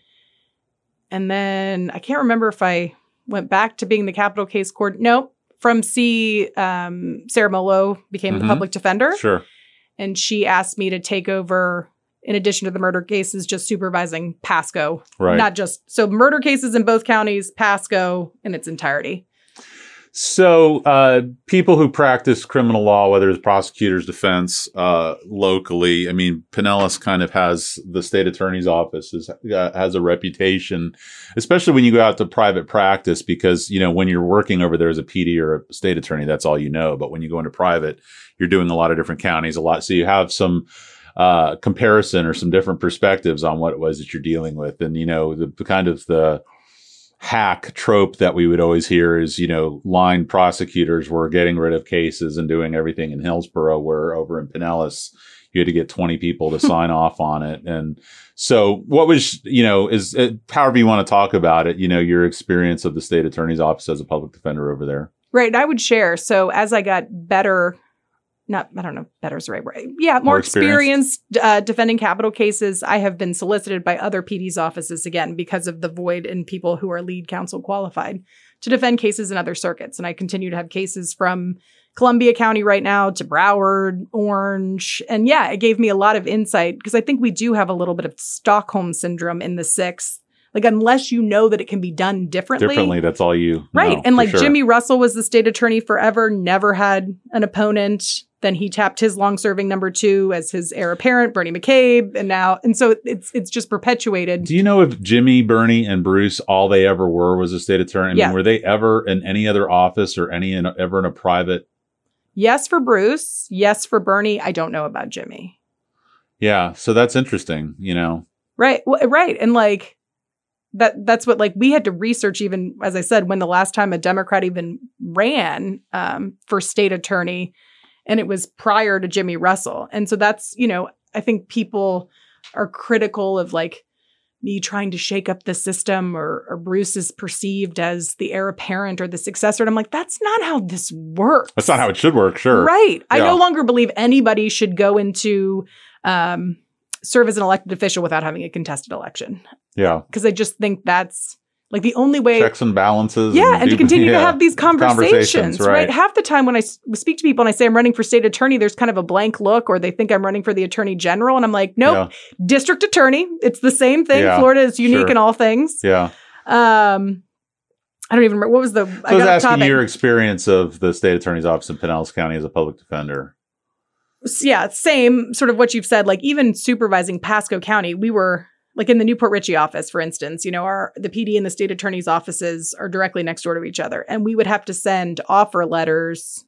And then I can't remember if I went back to being the capital case court. Nope. From C, um, Sara Mollo became the Mhm. public defender Sure. and she asked me to take over in addition to the murder cases just supervising pasco Right. not just so murder cases in both counties pasco in its entirety So, uh, people who practice criminal law, whether it's prosecutors, defense, uh, locally, I mean, Pinellas kind of has the state attorney's office is, uh, has a reputation, especially when you go out to private practice, because you know when you're working over there as a PD or a state attorney, that's all you know. But when you go into private, you're doing a lot of different counties, a lot, so you have some uh, comparison or some different perspectives on what it was that you're dealing with, and you know the, the kind of the hack trope that we would always hear is, you know, line prosecutors were getting rid of cases and doing everything in Hillsborough, where over in Pinellas, you had to get 20 people to sign off on it. And so what was, you know, is uh, however you want to talk about it, you know, your experience of the state attorney's office as a public defender over there. right and i would share so as i got better not i don't know better is the right word yeah more, More experienced. uh, defending capital cases i have been solicited by other pd's offices again because of the void in people who are lead counsel qualified to defend cases in other circuits and i continue to have cases from columbia county right now to broward orange and yeah it gave me a lot of insight because i think we do have a little bit of stockholm syndrome in the sixth like unless you know that it can be done differently Differently, that's all you Right. know, and like sure. Jimmy Russell was the state attorney forever, never had an opponent. Then he tapped his long serving number two as his heir apparent, Bernie McCabe. And now, and so it's, it's just perpetuated. Do you know if Jimmy, Bernie, and Bruce all they ever were was a state attorney? I mean, Yeah. were they ever in any other office or any in, ever in a private? Yes for Bruce. Yes for Bernie. I don't know about Jimmy. Yeah, so that's interesting. You know, Right. Well, right. And like that that's what like we had to research even as I said when the last time a Democrat even ran um, for state attorney and it was prior to Jimmy Russell. And so that's, you know, I think people are critical of like me trying to shake up the system or, or Bruce is perceived as the heir apparent or the successor. And I'm like, that's not how this works. That's not how it should work. Sure. Right. Yeah. I no longer believe anybody should go into um, serve as an elected official without having a contested election Yeah. because I just think that's like the only way. Checks and balances. yeah, and to do- continue to have these conversations, Conversations, right. right. Half the time when I speak to people and I say I'm running for state attorney, there's kind of a blank look, or they think I'm running for the attorney general, and I'm like, nope, district attorney. It's the same thing. Yeah, Florida is unique sure. in all things. Yeah. Um, I don't even remember what was the. So I I was asking topic. your experience of the state attorney's office in Pinellas County as a public defender. Yeah, same sort of what you've said. Like even supervising Pasco County, we were like in the New Port Richey office, for instance. You know, our the PD and the state attorney's offices are directly next door to each other, and we would have to send offer letters.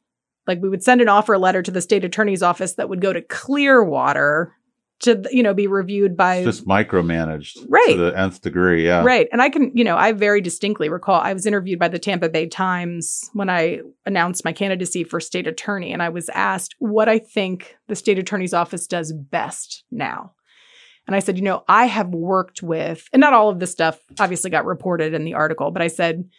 Like we would send an offer letter to the state attorney's office that would go to Clearwater to you know be reviewed by It's just micromanaged Right. to the nth degree. Yeah. Right. And I can, you know, I very distinctly recall I was interviewed by the Tampa Bay Times when I announced my candidacy for state attorney. And I was asked what I think the state attorney's office does best now. And I said, you know, I have worked with, and not all of this stuff obviously got reported in the article, but I said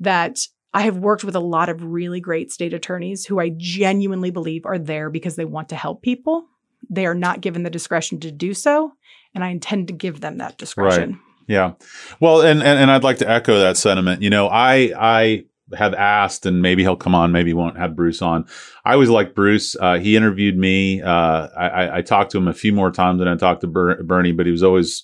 that I have worked with a lot of really great state attorneys who I genuinely believe are there because they want to help people. They are not given the discretion to do so. And I intend to give them that discretion. Right. Yeah. Well, and, and and I'd like to echo that sentiment. You know, I I have asked, and maybe he'll come on, maybe he won't have Bruce on. I always like Bruce. Uh, he interviewed me. Uh, I, I, talked to him a few more times than I talked to Ber- Bernie, but he was always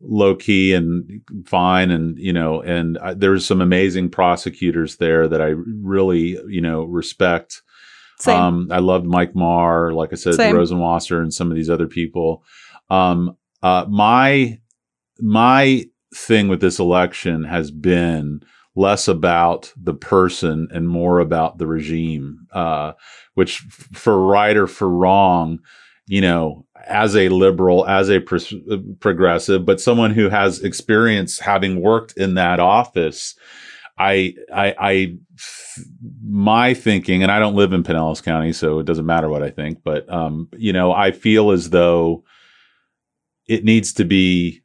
low key and fine. And you know, and I, there's some amazing prosecutors there that I really you know respect. Same. Um, I loved Mike Marr, like I said, Same. Rosenwasser, and some of these other people. Um, uh, my my thing with this election has been less about the person and more about the regime, uh, which for right or for wrong, you know, as a liberal, as a pres- progressive, but someone who has experience having worked in that office, I, I, I, my thinking, and I don't live in Pinellas County, so it doesn't matter what I think, but, um, you know, I feel as though it needs to be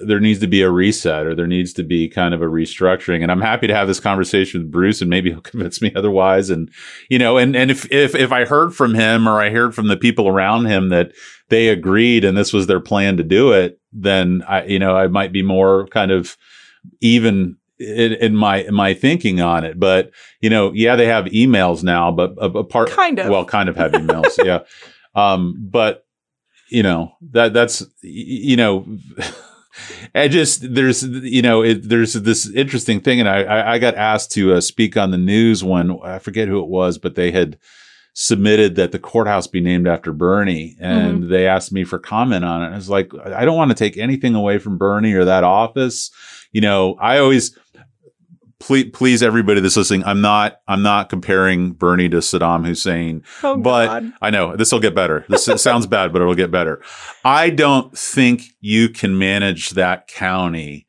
there needs to be a reset or there needs to be kind of a restructuring. And i'm happy to have this conversation with bruce and maybe he'll convince me otherwise. And you know and and if if if i heard from him or i heard from the people around him that they agreed and this was their plan to do it then i you know i might be more kind of even in, in my in my thinking on it. But you know yeah they have emails now but a, a part Kind of. well kind of have emails yeah. Um but you know that that's you know I just there's you know it, there's this interesting thing, and I I, got asked to uh, speak on the news when I forget who it was, but they had submitted that the courthouse be named after Bernie, and they asked me for comment on it. I was like, I don't want to take anything away from Bernie or that office. You know, I always please please everybody that's listening. I'm not I'm not comparing Bernie to Saddam Hussein oh, but God. I know this will get better. This sounds bad, but it'll get better. I don't think you can manage that county.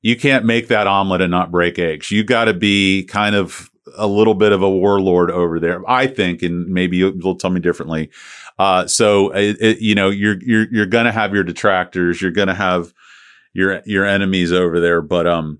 You can't make that omelet and not break eggs. You got to be kind of a little bit of a warlord over there. I think, and maybe you'll, tell me differently. Uh, so it, it, you know, you're you're you're gonna have your detractors. You're gonna have your your enemies over there. But um,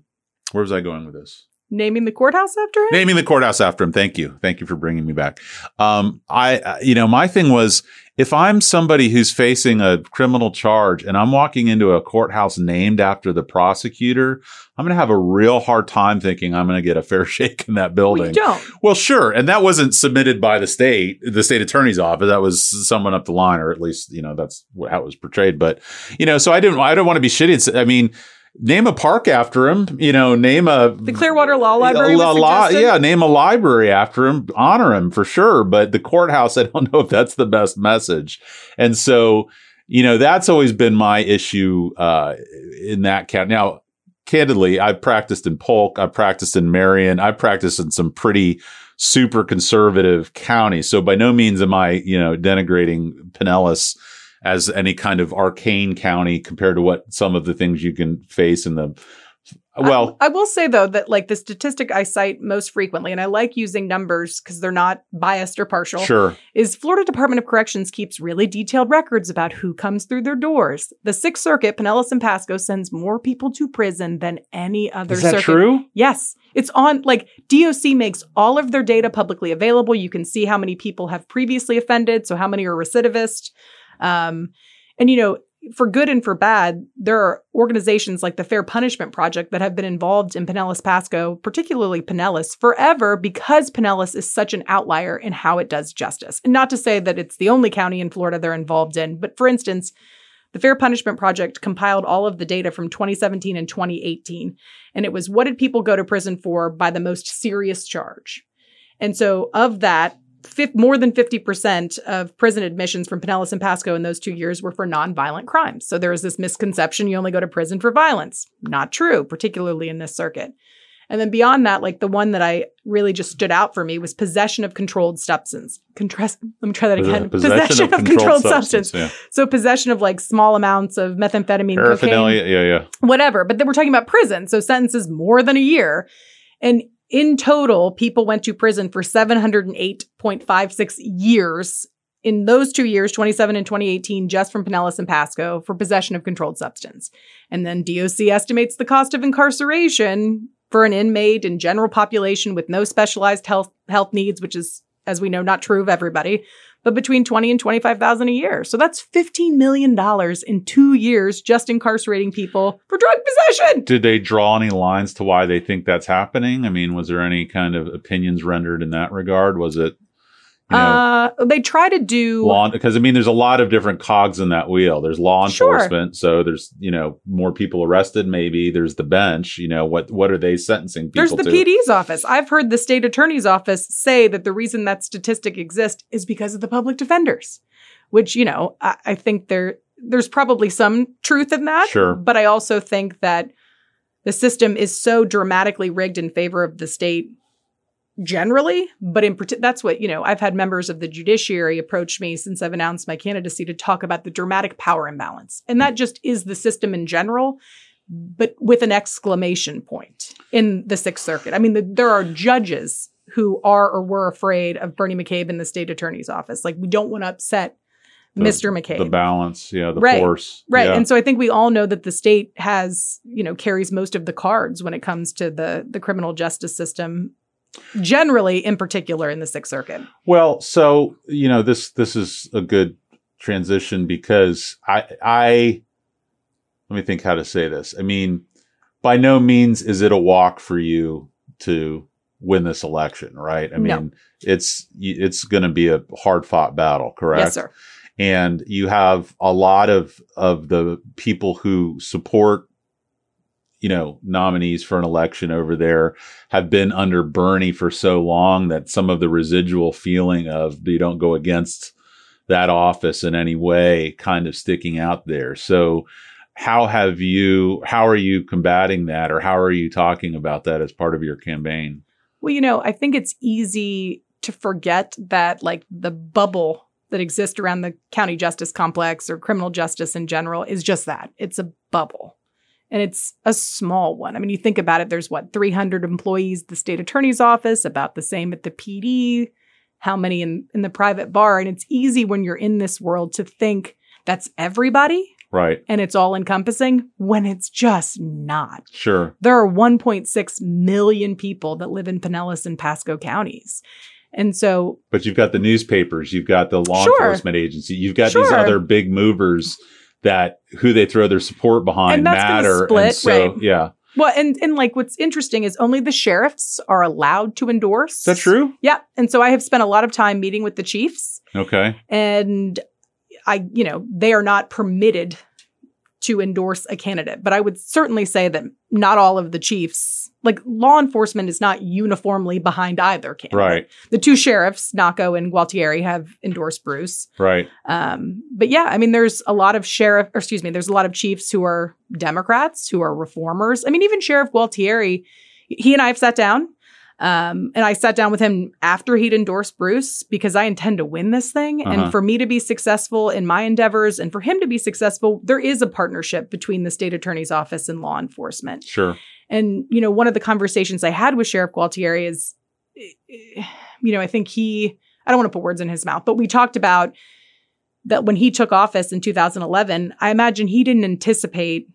where was I going with this? Naming the courthouse after him? naming the courthouse after him. Thank you. Thank you for bringing me back. Um, I, uh, you know, my thing was if I'm somebody who's facing a criminal charge and I'm walking into a courthouse named after the prosecutor, I'm going to have a real hard time thinking I'm going to get a fair shake in that well, building. don't. Well, sure. And that wasn't submitted by the state, the state attorney's office. That was someone up the line, or at least, you know, that's how it was portrayed. But, you know, so I didn't, I don't want to be shitty. I mean, name a park after him, you know, name a, The Clearwater Law Library was a li- suggested? yeah, name a library after him, honor him for sure. But the courthouse, I don't know if that's the best message. And so, you know, that's always been my issue uh, in that count. Now, candidly, I've practiced in Polk, I've practiced in Marion, I've practiced in some pretty super conservative counties. So by no means am I, you know, denigrating Pinellas as any kind of arcane county compared to what some of the things you can face in the Well, I, I will say though that like the statistic I cite most frequently, and I like using numbers because they're not biased or partial, sure. is Florida Department of Corrections keeps really detailed records about who comes through their doors. The Sixth Circuit, Pinellas and Pasco, sends more people to prison than any other Is that circuit. true? Yes. It's on, like, DOC makes all of their data publicly available. You can see how many people have previously offended, so how many are recidivist. Um, and, you know, for good and for bad, there are organizations like the Fair Punishment Project that have been involved in Pinellas Pasco, particularly Pinellas, forever because Pinellas is such an outlier in how it does justice. And not to say that it's the only county in Florida they're involved in, but for instance, the Fair Punishment Project compiled all of the data from 2017 and 2018. And it was what did people go to prison for by the most serious charge? And so, of that, more than 50% of prison admissions from Pinellas and Pasco in those two years were for nonviolent crimes. So, there is this misconception you only go to prison for violence. Not true, particularly in this circuit. And then beyond that, like the one that I really just stood out for me was possession of controlled substance. Contrast, let me try that again. Possession, of, controlled, substance. Yeah. So possession of like small amounts of methamphetamine, cocaine, Yeah, yeah. whatever. But then we're talking about prison. So sentences more than a year. And in total, people went to prison for 708.56 years in those two years, 27 and 2018, just from Pinellas and Pasco for possession of controlled substance. And then DOC estimates the cost of incarceration for an inmate and general population with no specialized health health needs, which is, as we know, not true of everybody, but between 20 and 25,000 a year. So that's 15 million dollars in 2 years just incarcerating people for drug possession. Did they draw any lines to why they think that's happening? I mean, was there any kind of opinions rendered in that regard? Was it, you know, uh, they try to do law? Because I mean, there's a lot of different cogs in that wheel. There's law Sure. enforcement, so there's you know more people arrested. Maybe there's the bench. You know what? What are they sentencing people There's the to? PD's office. I've heard the state attorney's office say that the reason that statistic exists is because of the public defenders, which, you know, I, I think there there's probably some truth in that. Sure. But I also think that the system is so dramatically rigged in favor of the state generally, but in parti- that's what, you know, I've had members of the judiciary approach me since I've announced my candidacy to talk about the dramatic power imbalance. And that just is the system in general but with an exclamation point in the Sixth Circuit. I mean, the, there are judges who are or were afraid of Bernie McCabe in the state attorney's office. Like, we don't want to upset The- Mr. McCabe. The balance, yeah, the Right. force, Right. Yeah. And so I think we all know that the state has, you know, carries most of the cards when it comes to the the criminal justice system, generally, in particular in the Sixth Circuit. Well, so you know this this is a good transition because I I let me think how to say this. I mean, by no means is it a walk for you to win this election, right? I No. mean, it's it's going to be a hard fought battle, correct? Yes, sir. and you have a lot of of the people who support you know nominees for an election over there have been under Bernie for so long that some of the residual feeling of you don't go against that office in any way kind of sticking out there. So how have you how are you combating that or how are you talking about that as part of your campaign? Well, you know, I think it's easy to forget that, like, the bubble that exists around the county justice complex or criminal justice in general is just that. It's a bubble. And it's a small one. I mean, you think about it, there's what, 300 employees at the state attorney's office, about the same at the PD, how many in, in the private bar. And it's easy when you're in this world to think that's everybody right and it's all encompassing when it's just not sure there are 1.6 million people that live in Pinellas and Pasco counties. And so, But you've got the newspapers, you've got the law Sure. enforcement agency, you've got these other big movers that who they throw their support behind And that's gonna matter. split, and so, right. yeah. well, and, and like what's interesting is only the sheriffs are allowed to endorse. Is that true? Yeah. And so I have spent a lot of time meeting with the chiefs Okay. and I, you know, they are not permitted to endorse a candidate. But I would certainly say that not all of the chiefs, like law enforcement is not uniformly behind either candidate. Right. The two sheriffs, Nocco and Gualtieri, have endorsed Bruce. Right. Um, but yeah, I mean, there's a lot of sheriff, or excuse me, there's a lot of chiefs who are Democrats, who are reformers. I mean, even Sheriff Gualtieri, he and I have sat down. Um, and I sat down with him after he'd endorsed Bruce because I intend to win this thing. Uh-huh. And for me to be successful in my endeavors and for him to be successful, there is a partnership between the state attorney's office and law enforcement. Sure. And, you know, one of the conversations I had with Sheriff Gualtieri is, eh, you know, I think he, I don't want to put words in his mouth, but we talked about that when he took office in 2011, I imagine he didn't anticipate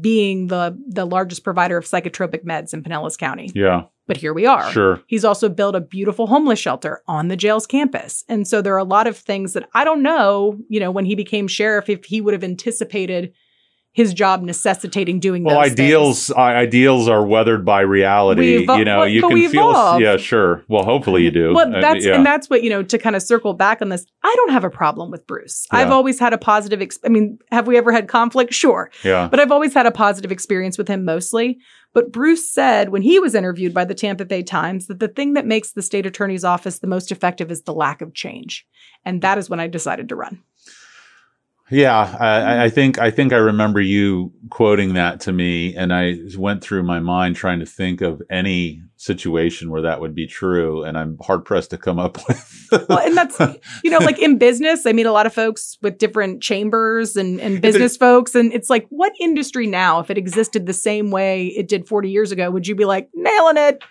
being the the largest provider of psychotropic meds in Pinellas County. Yeah. But here we are. Sure. He's also built a beautiful homeless shelter on the jail's campus. And so there are a lot of things that I don't know, you know, when he became sheriff, if he would have anticipated his job necessitating doing Well, ideals I ideals are weathered by reality. We evol- you know, but- you but can feel. Yeah, sure. Well, hopefully you do. Well, Uh, that's yeah. and that's what you know to kind of circle back on this. I don't have a problem with Bruce. I've always had a positive. Ex- I mean, have we ever had conflict? Sure, yeah. but I've always had a positive experience with him mostly. But Bruce said when he was interviewed by the Tampa Bay Times that the thing that makes the state attorney's office the most effective is the lack of change, and that is when I decided to run. Yeah, I, mm-hmm. I think I think I remember you quoting that to me, and I went through my mind trying to think of any situation where that would be true, and I'm hard pressed to come up with. Well, and that's you know, like in business, I meet a lot of folks with different chambers and, and business folks, and it's like, what industry now, if it existed the same way it did 40 years ago, would you be like nailing it?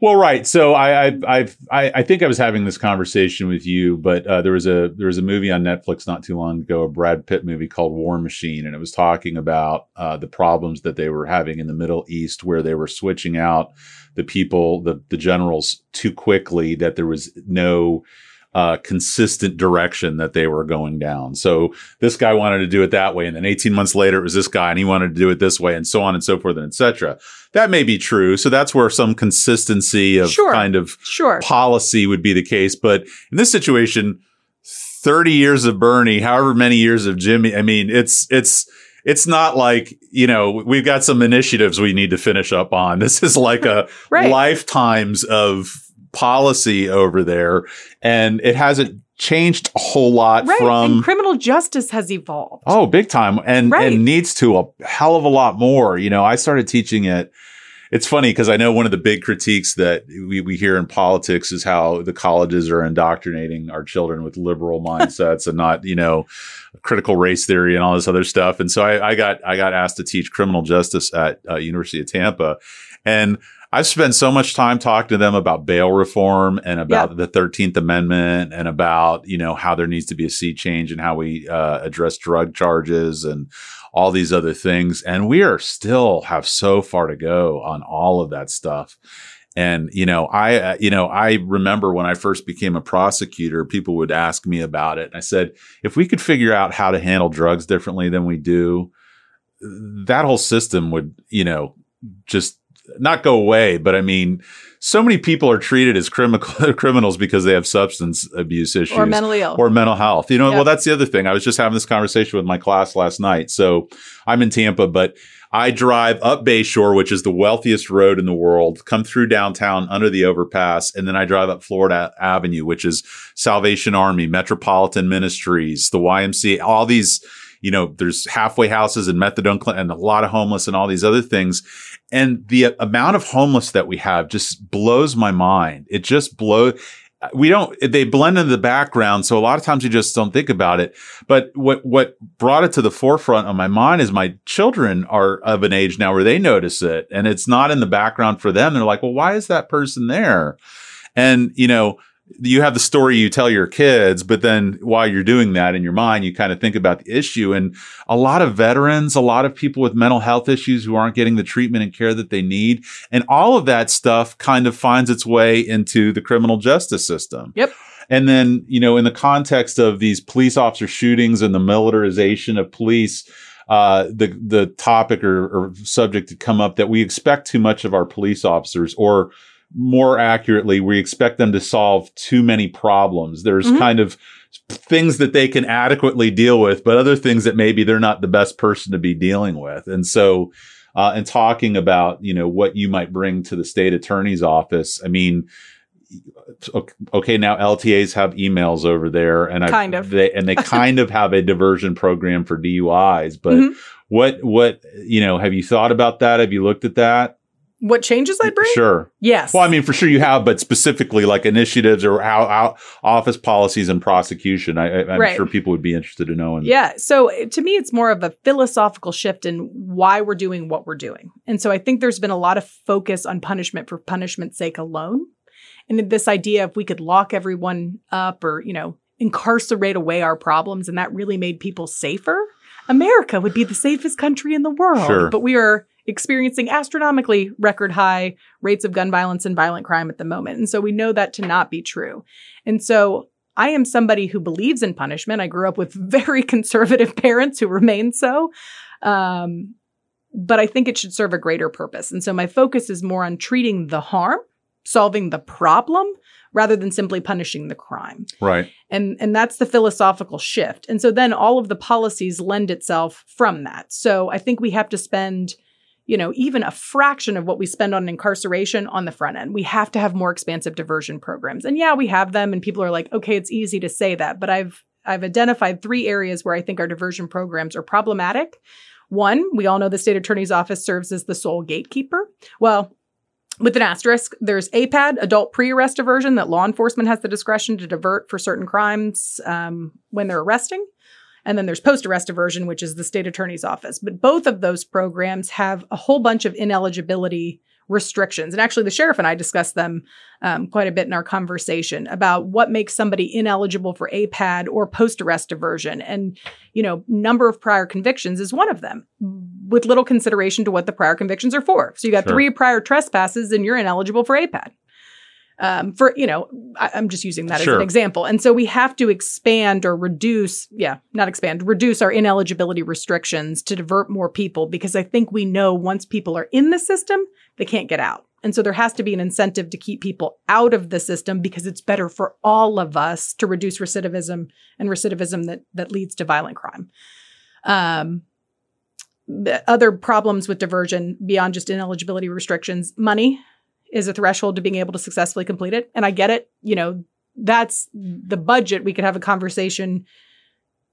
Well, right. So I, I, I've, I, I think I was having this conversation with you, but uh, there was a there was a movie on Netflix not too long ago, a Brad Pitt movie called War Machine, and it was talking about uh, the problems that they were having in the Middle East, where they were switching out the people, the the generals, too quickly. That there was no uh, consistent direction that they were going down. So this guy wanted to do it that way, and then 18 months later, it was this guy, and he wanted to do it this way, and so on and so forth, and etc. That may be true. So that's where some consistency of Sure. kind of Sure. policy would be the case. But in this situation, 30 years of Bernie, however many years of Jimmy, I mean, it's, it's, it's not like, you know, we've got some initiatives we need to finish up on. This is like a Right. lifetimes of policy over there. And it hasn't changed a whole lot Right. from and criminal justice has evolved. Oh, big time. And Right. and needs to a hell of a lot more. You know, I started teaching it. It's funny because I know one of the big critiques that we, we hear in politics is how the colleges are indoctrinating our children with liberal mindsets and not, you know, critical race theory and all this other stuff. And so I, I got I got asked to teach criminal justice at uh, University of Tampa, and I've spent so much time talking to them about bail reform and about the 13th Amendment and about, you know, how there needs to be a sea change and how we uh, address drug charges and all these other things. And we are still have so far to go on all of that stuff. And, you know, I, uh, you know, I remember when I first became a prosecutor, people would ask me about it. And I said, if we could figure out how to handle drugs differently than we do, that whole system would, you know, just not go away, but I mean, so many people are treated as criminal criminals because they have substance abuse issues or mentally ill. or mental health. You know, Yeah. well, that's the other thing. I was just having this conversation with my class last night. So I'm in Tampa, but I drive up Bayshore, which is the wealthiest road in the world, come through downtown under the overpass, and then I drive up Florida Avenue, which is Salvation Army, Metropolitan Ministries, the YMCA, all these, you know, there's halfway houses and methadone cl- and a lot of homeless and all these other things. And the amount of homeless that we have just blows my mind. It just blows. We don't, they blend in the background. So a lot of times you just don't think about it. But what, what brought it to the forefront of my mind is my children are of an age now where they notice it and it's not in the background for them. They're like, well, why is that person there? And, you know, you have the story you tell your kids, but then while you're doing that in your mind, you kind of think about the issue. And a lot of veterans, a lot of people with mental health issues who aren't getting the treatment and care that they need. And all of that stuff kind of finds its way into the criminal justice system. Yep. And then, you know, in the context of these police officer shootings and the militarization of police, uh, the the topic or, or subject to come up that we expect too much of our police officers, or more accurately, we expect them to solve too many problems. There's Mhm. kind of things that they can adequately deal with, but other things that maybe they're not the best person to be dealing with. And so, uh, and talking about, you know, what you might bring to the state attorney's office. I mean, okay, now LTAs have emails over there and I, Kind of. they, and they kind of have a diversion program for DUIs, but Mhm. what, what, you know, have you thought about that? Have you looked at that? What changes I bring? Sure. Yes. Well, I mean, for sure you have, but specifically like initiatives or how, how office policies and prosecution. I, I'm Right. sure people would be interested to know. And Yeah. So uh, to me, it's more of a philosophical shift in why we're doing what we're doing. And so I think there's been a lot of focus on punishment for punishment's sake alone. And this idea if we could lock everyone up or, you know, incarcerate away our problems and that really made people safer, America would be the safest country in the world. Sure. But we are experiencing astronomically record high rates of gun violence and violent crime at the moment. And so we know that to not be true. And so I am somebody who believes in punishment. I grew up with very conservative parents who remain so. Um, but I think it should serve a greater purpose. And so my focus is more on treating the harm, solving the problem, rather than simply punishing the crime. right. And and that's the philosophical shift. And so then all of the policies lend itself from that. So I think we have to spend you know, even a fraction of what we spend on incarceration on the front end. We have to have more expansive diversion programs. And yeah, we have them and people are like, "Okay, it's easy to say that." But I've I've identified three areas where I think our diversion programs are problematic. One, we all know the state attorney's office serves as the sole gatekeeper. Well, with an asterisk, there's APAD, adult pre-arrest diversion, that law enforcement has the discretion to divert for certain crimes um, when they're arresting. And then there's post-arrest diversion, which is the state attorney's office. But both of those programs have a whole bunch of ineligibility restrictions. And actually, the sheriff and I discussed them um, quite a bit in our conversation about what makes somebody ineligible for APAD or post-arrest diversion. And, you know, number of prior convictions is one of them with little consideration to what the prior convictions are for. So you got Sure. three prior trespasses and you're ineligible for APAD. Um, for you know, I, I'm just using that as an example, and so we have to expand or reduce, yeah, not expand, reduce our ineligibility restrictions to divert more people because I think we know once people are in the system, they can't get out, and so there has to be an incentive to keep people out of the system because it's better for all of us to reduce recidivism and recidivism that that leads to violent crime. Um, the other problems with diversion beyond just ineligibility restrictions, money is a threshold to being able to successfully complete it. And I get it. You know, that's the budget. We could have a conversation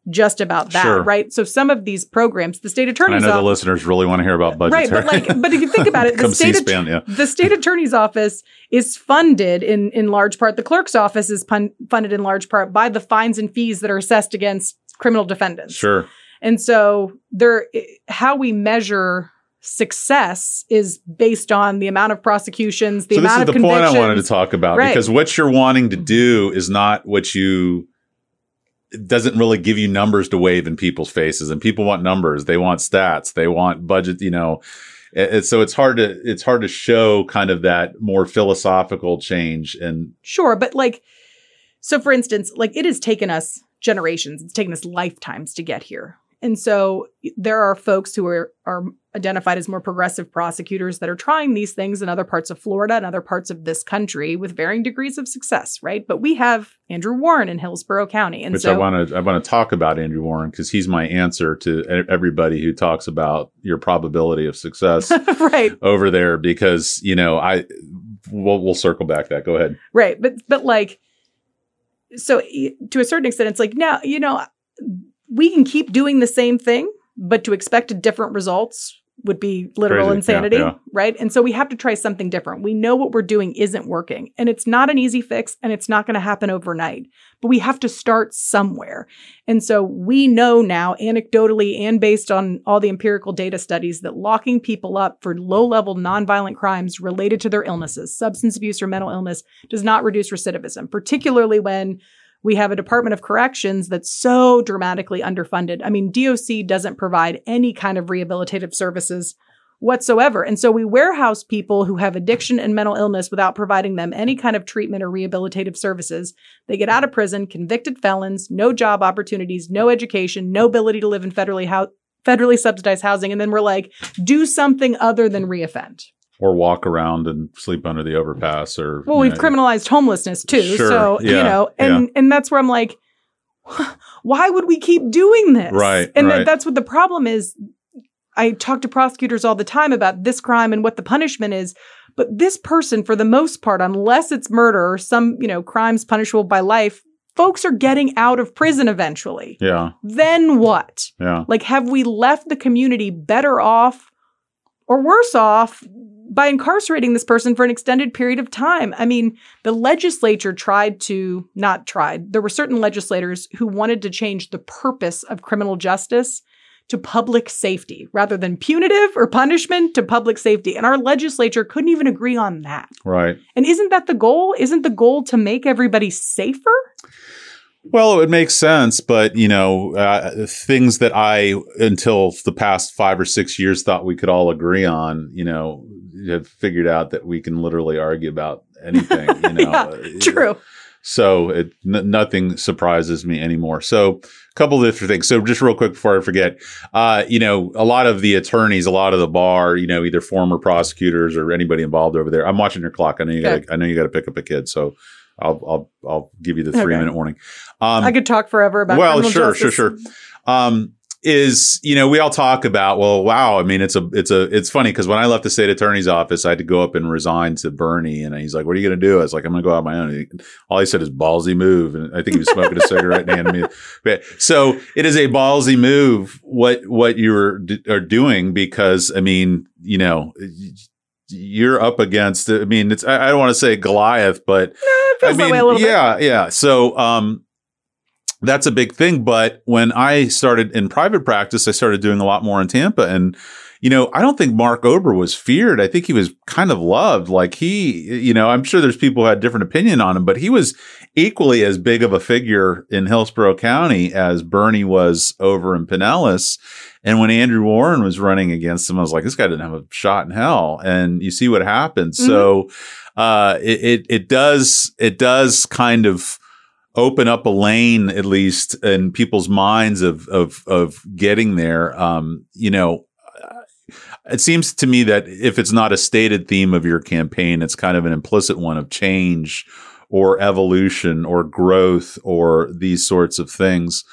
just about that, Sure. right? So some of these programs, the state attorney's. I attorney's know the office, listeners really want to hear about budgets. right? But like, but if you think about it, the state, C-SPAN, yeah. the state attorney's office is funded in in large part. The clerk's office is pun- funded in large part by the fines and fees that are assessed against criminal defendants. Sure. And so there how we measure success is based on the amount of prosecutions, the so this amount is of the point. I wanted to talk about Right. because what you're wanting to do is not what you doesn't really give you numbers to wave in people's faces and people want numbers they want stats they want budget you know it- so it's hard to it's hard to show kind of that more philosophical change and Sure, but like so for instance, like it has taken us generations, it's taken us lifetimes to get here. And so there are folks who are are identified as more progressive prosecutors that are trying these things in other parts of Florida and other parts of this country with varying degrees of success, right? But we have Andrew Warren in Hillsborough County. And which so I want to I want to talk about Andrew Warren because he's my answer to everybody who talks about your probability of success right. over there because you know I we'll, we'll circle back that go ahead Right. But but like so to a certain extent it's like now, you know, we can keep doing the same thing, but to expect different results would be literal Crazy. Yeah, insanity, yeah. right? And so we have to try something different. We know what we're doing isn't working, and it's not an easy fix and it's not going to happen overnight. But we have to start somewhere. And so we know now anecdotally and based on all the empirical data studies that locking people up for low-level nonviolent crimes related to their illnesses, substance abuse or mental illness does not reduce recidivism, particularly when we have a Department of Corrections that's so dramatically underfunded. I mean, DOC doesn't provide any kind of rehabilitative services whatsoever. And so we warehouse people who have addiction and mental illness without providing them any kind of treatment or rehabilitative services. They get out of prison, convicted felons, no job opportunities, no education, no ability to live in federally hou- federally subsidized housing. And then we're like, do something other than reoffend. Or walk around and sleep under the overpass or Well, we've know, criminalized homelessness too. Sure, So, you know, and and that's where I'm like, why would we keep doing this? Right, And right. that's what the problem is. I talk to prosecutors all the time about this crime and what the punishment is. But this person, for the most part, unless it's murder or some, you know, crimes punishable by life, folks are getting out of prison eventually. yeah Then what? yeah Like, have we left the community better off or worse off by incarcerating this person for an extended period of time. I mean, the legislature tried to, not tried, there were certain legislators who wanted to change the purpose of criminal justice to public safety rather than punitive or punishment to public safety. And our legislature couldn't even agree on that. Right. And isn't that the goal? Isn't the goal to make everybody safer? Well, it would make sense, but you know, uh, things that I until the past five or six years thought we could all agree on, you know, have figured out that we can literally argue about anything. You know, yeah, true. So it n- nothing surprises me anymore. So a couple of different things. So just real quick before I forget, uh, you know, a lot of the attorneys, a lot of the bar, you know, either former prosecutors or anybody involved over there. I'm watching your clock. I know you got. Okay. I know you got to pick up a kid. So I'll I'll I'll give you the three Okay. minute warning. Um, I could talk forever about well, sure, justice. sure, sure. Um, is you know we all talk about well, wow. I mean, it's a it's a it's funny because when I left the state attorney's office, I had to go up and resign to Bernie, and he's like, "What are you going to do?" I was like, "I'm going to go out on my own." He- all he said is "ballsy move," and I think he was smoking a cigarette and handed me. But, so it is a ballsy move what what you are are doing because I mean, you know. You're up against. I mean, it's. I I don't want to say Goliath, but It feels I mean, little bit. yeah, yeah. So, um, that's a big thing. But when I started in private practice, I started doing a lot more in Tampa, and you know, I don't think Mark Ober was feared. I think he was kind of loved. Like he, you know, I'm sure there's people who had different opinion on him, but he was equally as big of a figure in Hillsborough County as Bernie was over in Pinellas. And when Andrew Warren was running against him, I was like, this guy didn't have a shot in hell. And you see what happened. So, uh, it, it, it does, it does kind of open up a lane, at least in people's minds of, of, of getting there. Um, you know, it seems to me that if it's not a stated theme of your campaign, it's kind of an implicit one of change or evolution or growth or these sorts of things.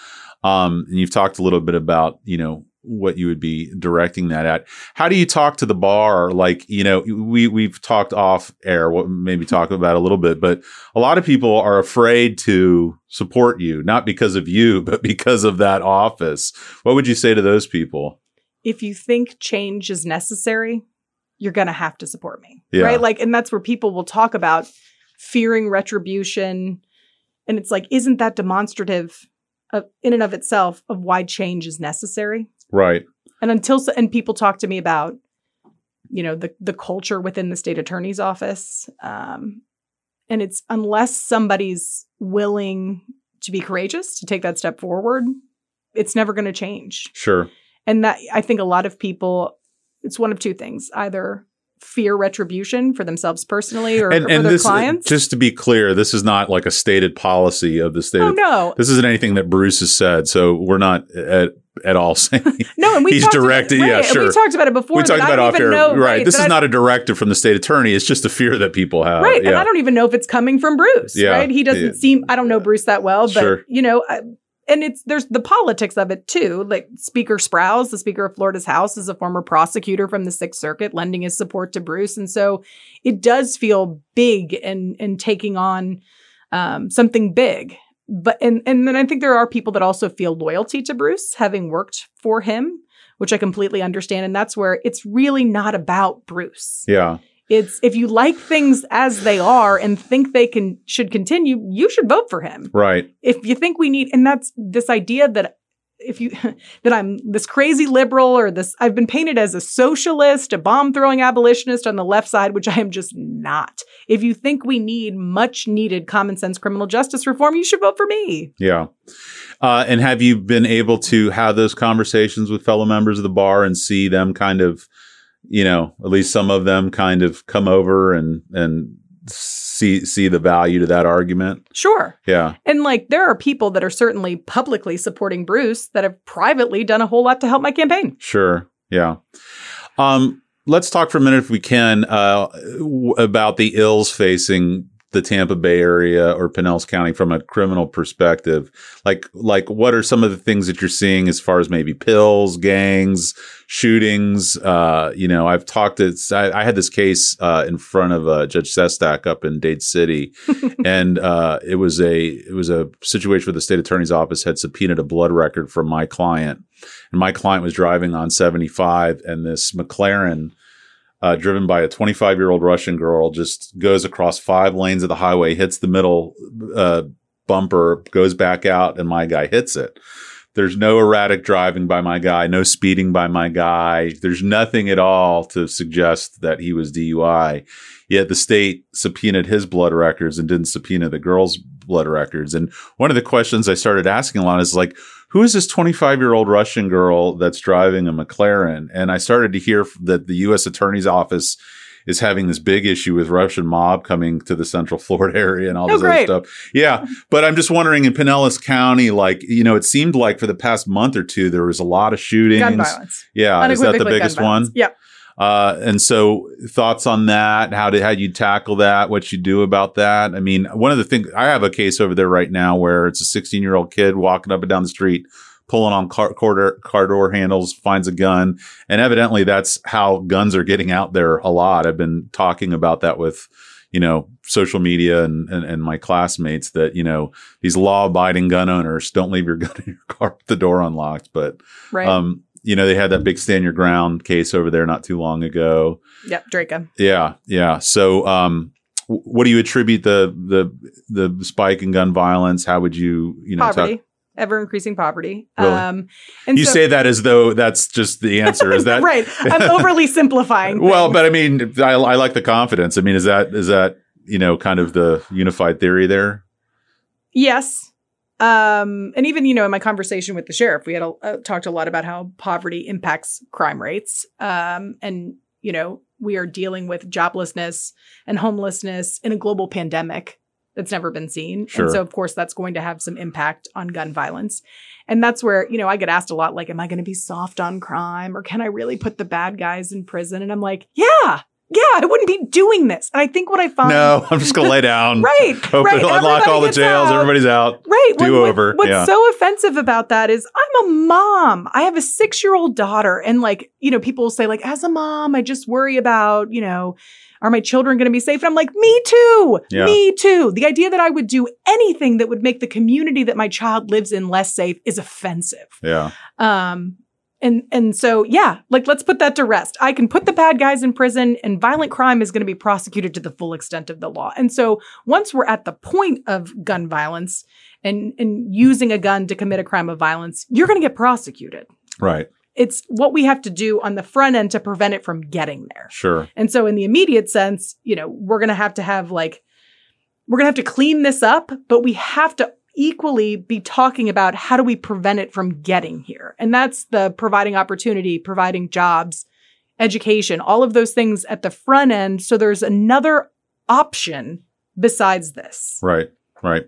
Um, and you've talked a little bit about, you know, what you would be directing that at. How do you talk to the bar? Like, you know, we, we've talked off air, what maybe talk about a little bit, but a lot of people are afraid to support you, not because of you, but because of that office. What would you say to those people? if you think change is necessary, you're going to have to support me. Yeah. Right. Like, and that's where people will talk about fearing retribution. And it's like, isn't that demonstrative of, in and of itself of why change is necessary? Right. And until, and people talk to me about, you know, the, the culture within the state attorney's office. Um, and it's unless somebody's willing to be courageous to take that step forward, it's never going to change. Sure. And that I think a lot of people, it's one of two things: either fear retribution for themselves personally or, and or and for their this clients. just to be clear this is not like a stated policy of the state oh no, this isn't anything that bruce has said so we're not at, at all saying no, and we he's talked directed- About, yeah, right, and sure. We talked about it before. we talked about off air know, right, this is I- not a directive from the state attorney it's just a fear that people have right, and I don't even know if it's coming from Bruce. Yeah, right, he doesn't yeah. seem. I don't know Bruce that well, but Sure. you know. I, and it's there's the politics of it too. Like Speaker Sprowls, the Speaker of Florida's House, is a former prosecutor from the Sixth Circuit, lending his support to Bruce, and so it does feel big and and taking on um, something big. But and and then I think there are people that also feel loyalty to Bruce, having worked for him, which I completely understand. And that's where it's really not about Bruce. yeah It's if you like things as they are and think they can should continue, you should vote for him. right If you think we need, and that's this idea that if you that I'm this crazy liberal or this I've been painted as a socialist, a bomb throwing abolitionist on the left side, which I am just not. If you think we need much needed common sense criminal justice reform, you should vote for me. yeah uh, and have you been able to have those conversations with fellow members of the bar and see them kind of you know at least some of them kind of come over and and see see the value to that argument Sure. yeah And like there are people that are certainly publicly supporting Bruce that have privately done a whole lot to help my campaign. Sure. Yeah. Um, let's talk for a minute, if we can, uh, w- about the ills facing the Tampa Bay area or Pinellas County from a criminal perspective. Like, like what are some of the things that you're seeing as far as maybe pills, gangs, shootings? Uh, you know, I've talked to, I, I had this case, uh, in front of, uh, Judge Sestak up in Dade City. and, uh, it was a, it was a situation where the state attorney's office had subpoenaed a blood record from my client and my client was driving on 75 and this McLaren uh, driven by a 25 year old Russian girl, just goes across five lanes of the highway, hits the middle uh, bumper, goes back out, and my guy hits it. There's no erratic driving by my guy, no speeding by my guy. There's nothing at all to suggest that he was DUI. Yet the state subpoenaed his blood records and didn't subpoena the girl's blood records. And one of the questions I started asking a lot is like, who is this 25 year old Russian girl that's driving a McLaren? And I started to hear that the U.S. Attorney's Office is having this big issue with Russian mob coming to the Central Florida area and all Oh, this other great. stuff. Yeah, but I'm just wondering in Pinellas County, like you know, it seemed like for the past month or two there was a lot of shootings. Gun violence. Yeah, is that the biggest one? Yep. Uh, and so thoughts on that? How did how you tackle that? What you do about that? I mean, one of the things I have a case over there right now where it's a 16 year old kid walking up and down the street, pulling on car, car, door, car door handles, finds a gun, and evidently that's how guns are getting out there a lot. I've been talking about that with you know social media and, and and my classmates that you know these law abiding gun owners don't leave your gun in your car with the door unlocked, but Right. um, you know, they had that big stand your ground case over there not too long ago. yep. Drejka. Yeah, yeah. So, um, w- what do you attribute the the the spike in gun violence? How would you, you know, Poverty. talk- Ever increasing poverty. Really? Um, and you so- say that as though that's just the answer. Is that right? I'm overly simplifying. Well, but I mean, I, I like the confidence. I mean, is that is that you know kind of the unified theory there? Yes. Um, and even, you know, in my conversation with the sheriff, we had a, uh, talked a lot about how poverty impacts crime rates. Um, and, you know, we are dealing with joblessness and homelessness in a global pandemic that's never been seen. Sure. And so, of course, that's going to have some impact on gun violence. And that's where, you know, I get asked a lot, like, am I going to be soft on crime or can I really put the bad guys in prison? And I'm like, yeah, yeah, I wouldn't be doing this. And I think what I find. No, I'm just gonna lay down. Right. Open, right. unlock all the jails. out. Everybody's out. Right. Do what- over, what's yeah. so offensive about that is I'm a mom. I have a six year old daughter. And like, you know, people will say, like, as a mom, I just worry about, you know, are my children going to be safe? And I'm like, me too. Yeah. Me too. The idea that I would do anything that would make the community that my child lives in less safe is offensive. Yeah. Um, and and so yeah, like let's put that to rest. I can put the bad guys in prison, and violent crime is going to be prosecuted to the full extent of the law. And so once we're at the point of gun violence and and using a gun to commit a crime of violence, you're going to get prosecuted. Right. It's what we have to do on the front end to prevent it from getting there. Sure. And so in the immediate sense, you know, we're going to have to have like we're going to have to clean this up, but we have to equally be talking about how do we prevent it from getting here. And that's the providing opportunity, providing jobs, education, all of those things at the front end so there's another option besides this. Right. Right.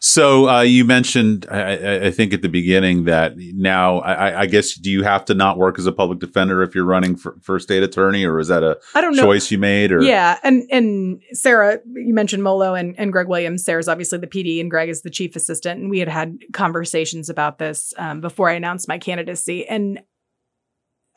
So uh, you mentioned, I, I- I think at the beginning that now, I, I- I guess, do you have to not work as a public defender if you're running for, for state attorney, or is that a I don't know. choice you made? Or Yeah, and and Sara, you mentioned Mollo and, and Greg Williams. Sara's obviously the PD, and Greg is the chief assistant. And we had had conversations about this um, before I announced my candidacy. And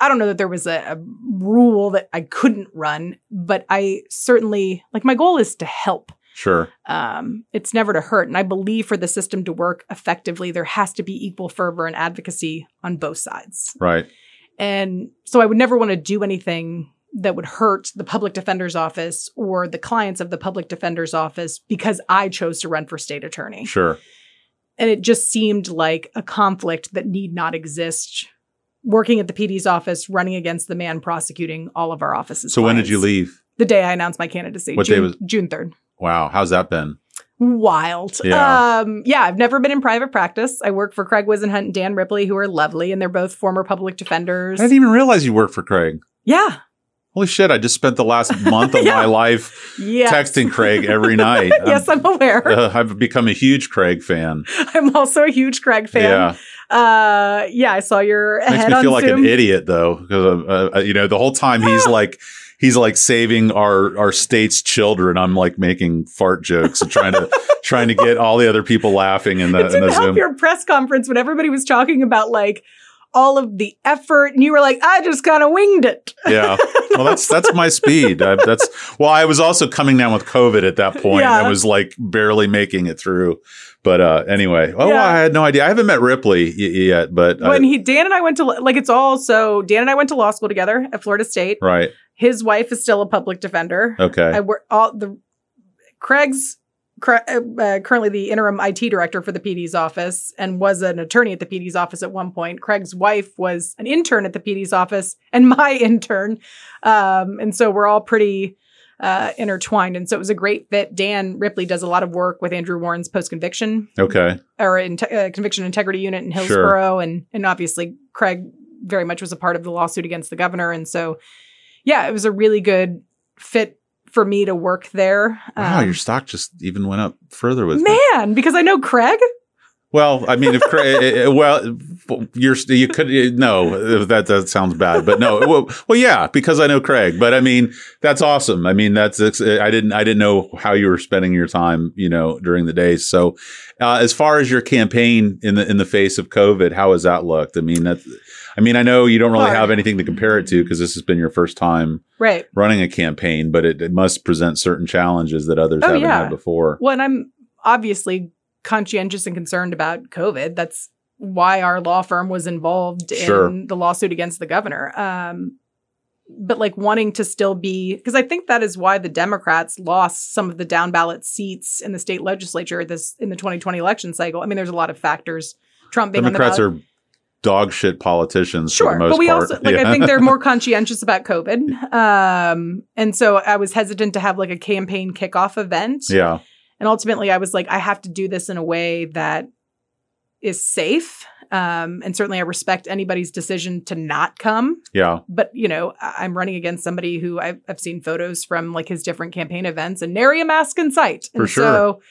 I don't know that there was a, a rule that I couldn't run, but I certainly like my goal is to help. Sure, Um, it's never to hurt, and I believe for the system to work effectively, there has to be equal fervor and advocacy on both sides. right, And so I would never want to do anything that would hurt the public defender's office or the clients of the public defender's office because I chose to run for state attorney. sure, And it just seemed like a conflict that need not exist. Working at the PD's office, running against the man prosecuting all of our offices. So when did you leave? The day I announced my candidacy. What day was- June 3rd. Wow, how's that been? Wild. Yeah. Um, yeah, I've never been in private practice. I work for Craig Whisenhunt and Dan Ripley, who are lovely, and they're both former public defenders. I didn't even realize you worked for Craig. yeah. Holy shit! I just spent the last month of Yeah. my life Yeah. texting Craig every night. yes, I'm aware. Uh, I've become a huge Craig fan. I'm also a huge Craig fan. Yeah, Uh, yeah, I saw your makes head me feel like an idiot though, because uh, uh, you know the whole time he's like he's like saving our our state's children. I'm like making fart jokes and trying to trying to get all the other people laughing in the It in didn't the help Zoom. your press conference when everybody was talking about like all of the effort, and you were like, I just kind of winged it. yeah. Well, that's that's my speed. I, that's well, I was also coming down with COVID at that point. Yeah. I was like barely making it through. But uh, anyway, oh, Yeah. I had no idea. I haven't met Ripley y- yet, but I- When he Dan and I went to like it's all so Dan and I went to law school together at Florida State. right. His wife is still a public defender. Okay. I work all the Craig's cr- uh, uh, currently the interim IT director for the PD's office and was an attorney at the PD's office at one point. Craig's wife was an intern at the PD's office and my intern, um, and so we're all pretty uh, intertwined. And so it was a great fit. Dan Ripley does a lot of work with Andrew Warren's post conviction okay. or in uh, conviction integrity unit in Hillsborough, and and obviously Craig very much was a part of the lawsuit against the governor, and so yeah, it was a really good fit for me to work there. Wow, Um, your stock just even went up further with me. man, because I know Craig. Well, I mean, if Craig, eh, well, you're you could eh, no that that sounds bad, but no, well, well, yeah, because I know Craig. But I mean, that's awesome. I mean, that's eh, I didn't I didn't know how you were spending your time, you know, during the days. So, uh, as far as your campaign in the in the face of COVID, how has that looked? I mean, that's. I mean, I know you don't really Hard. have anything to compare it to because this has been your first time Right. running a campaign, but it, it must present certain challenges that others Oh, haven't yeah. had before. Well, and I'm obviously conscientious and concerned about COVID. That's why our law firm was involved Sure. in the lawsuit against the governor. Um, but like wanting to still be, because I think that is why the Democrats lost some of the down ballot seats in the state legislature this in the 2020 election cycle. I mean, there's a lot of factors. Trump being Democrats on the ballot. are dog shit politicians for Sure, the most but we part. also like I think they're more conscientious about COVID, um, and so I was hesitant to have like a campaign kickoff event. yeah. And ultimately, I was like, I have to do this in a way that is safe. Um, and certainly, I respect anybody's decision to not come. Yeah. But, you know, I'm running against somebody who I've, I've seen photos from like his different campaign events and nary a mask in sight. For and sure. So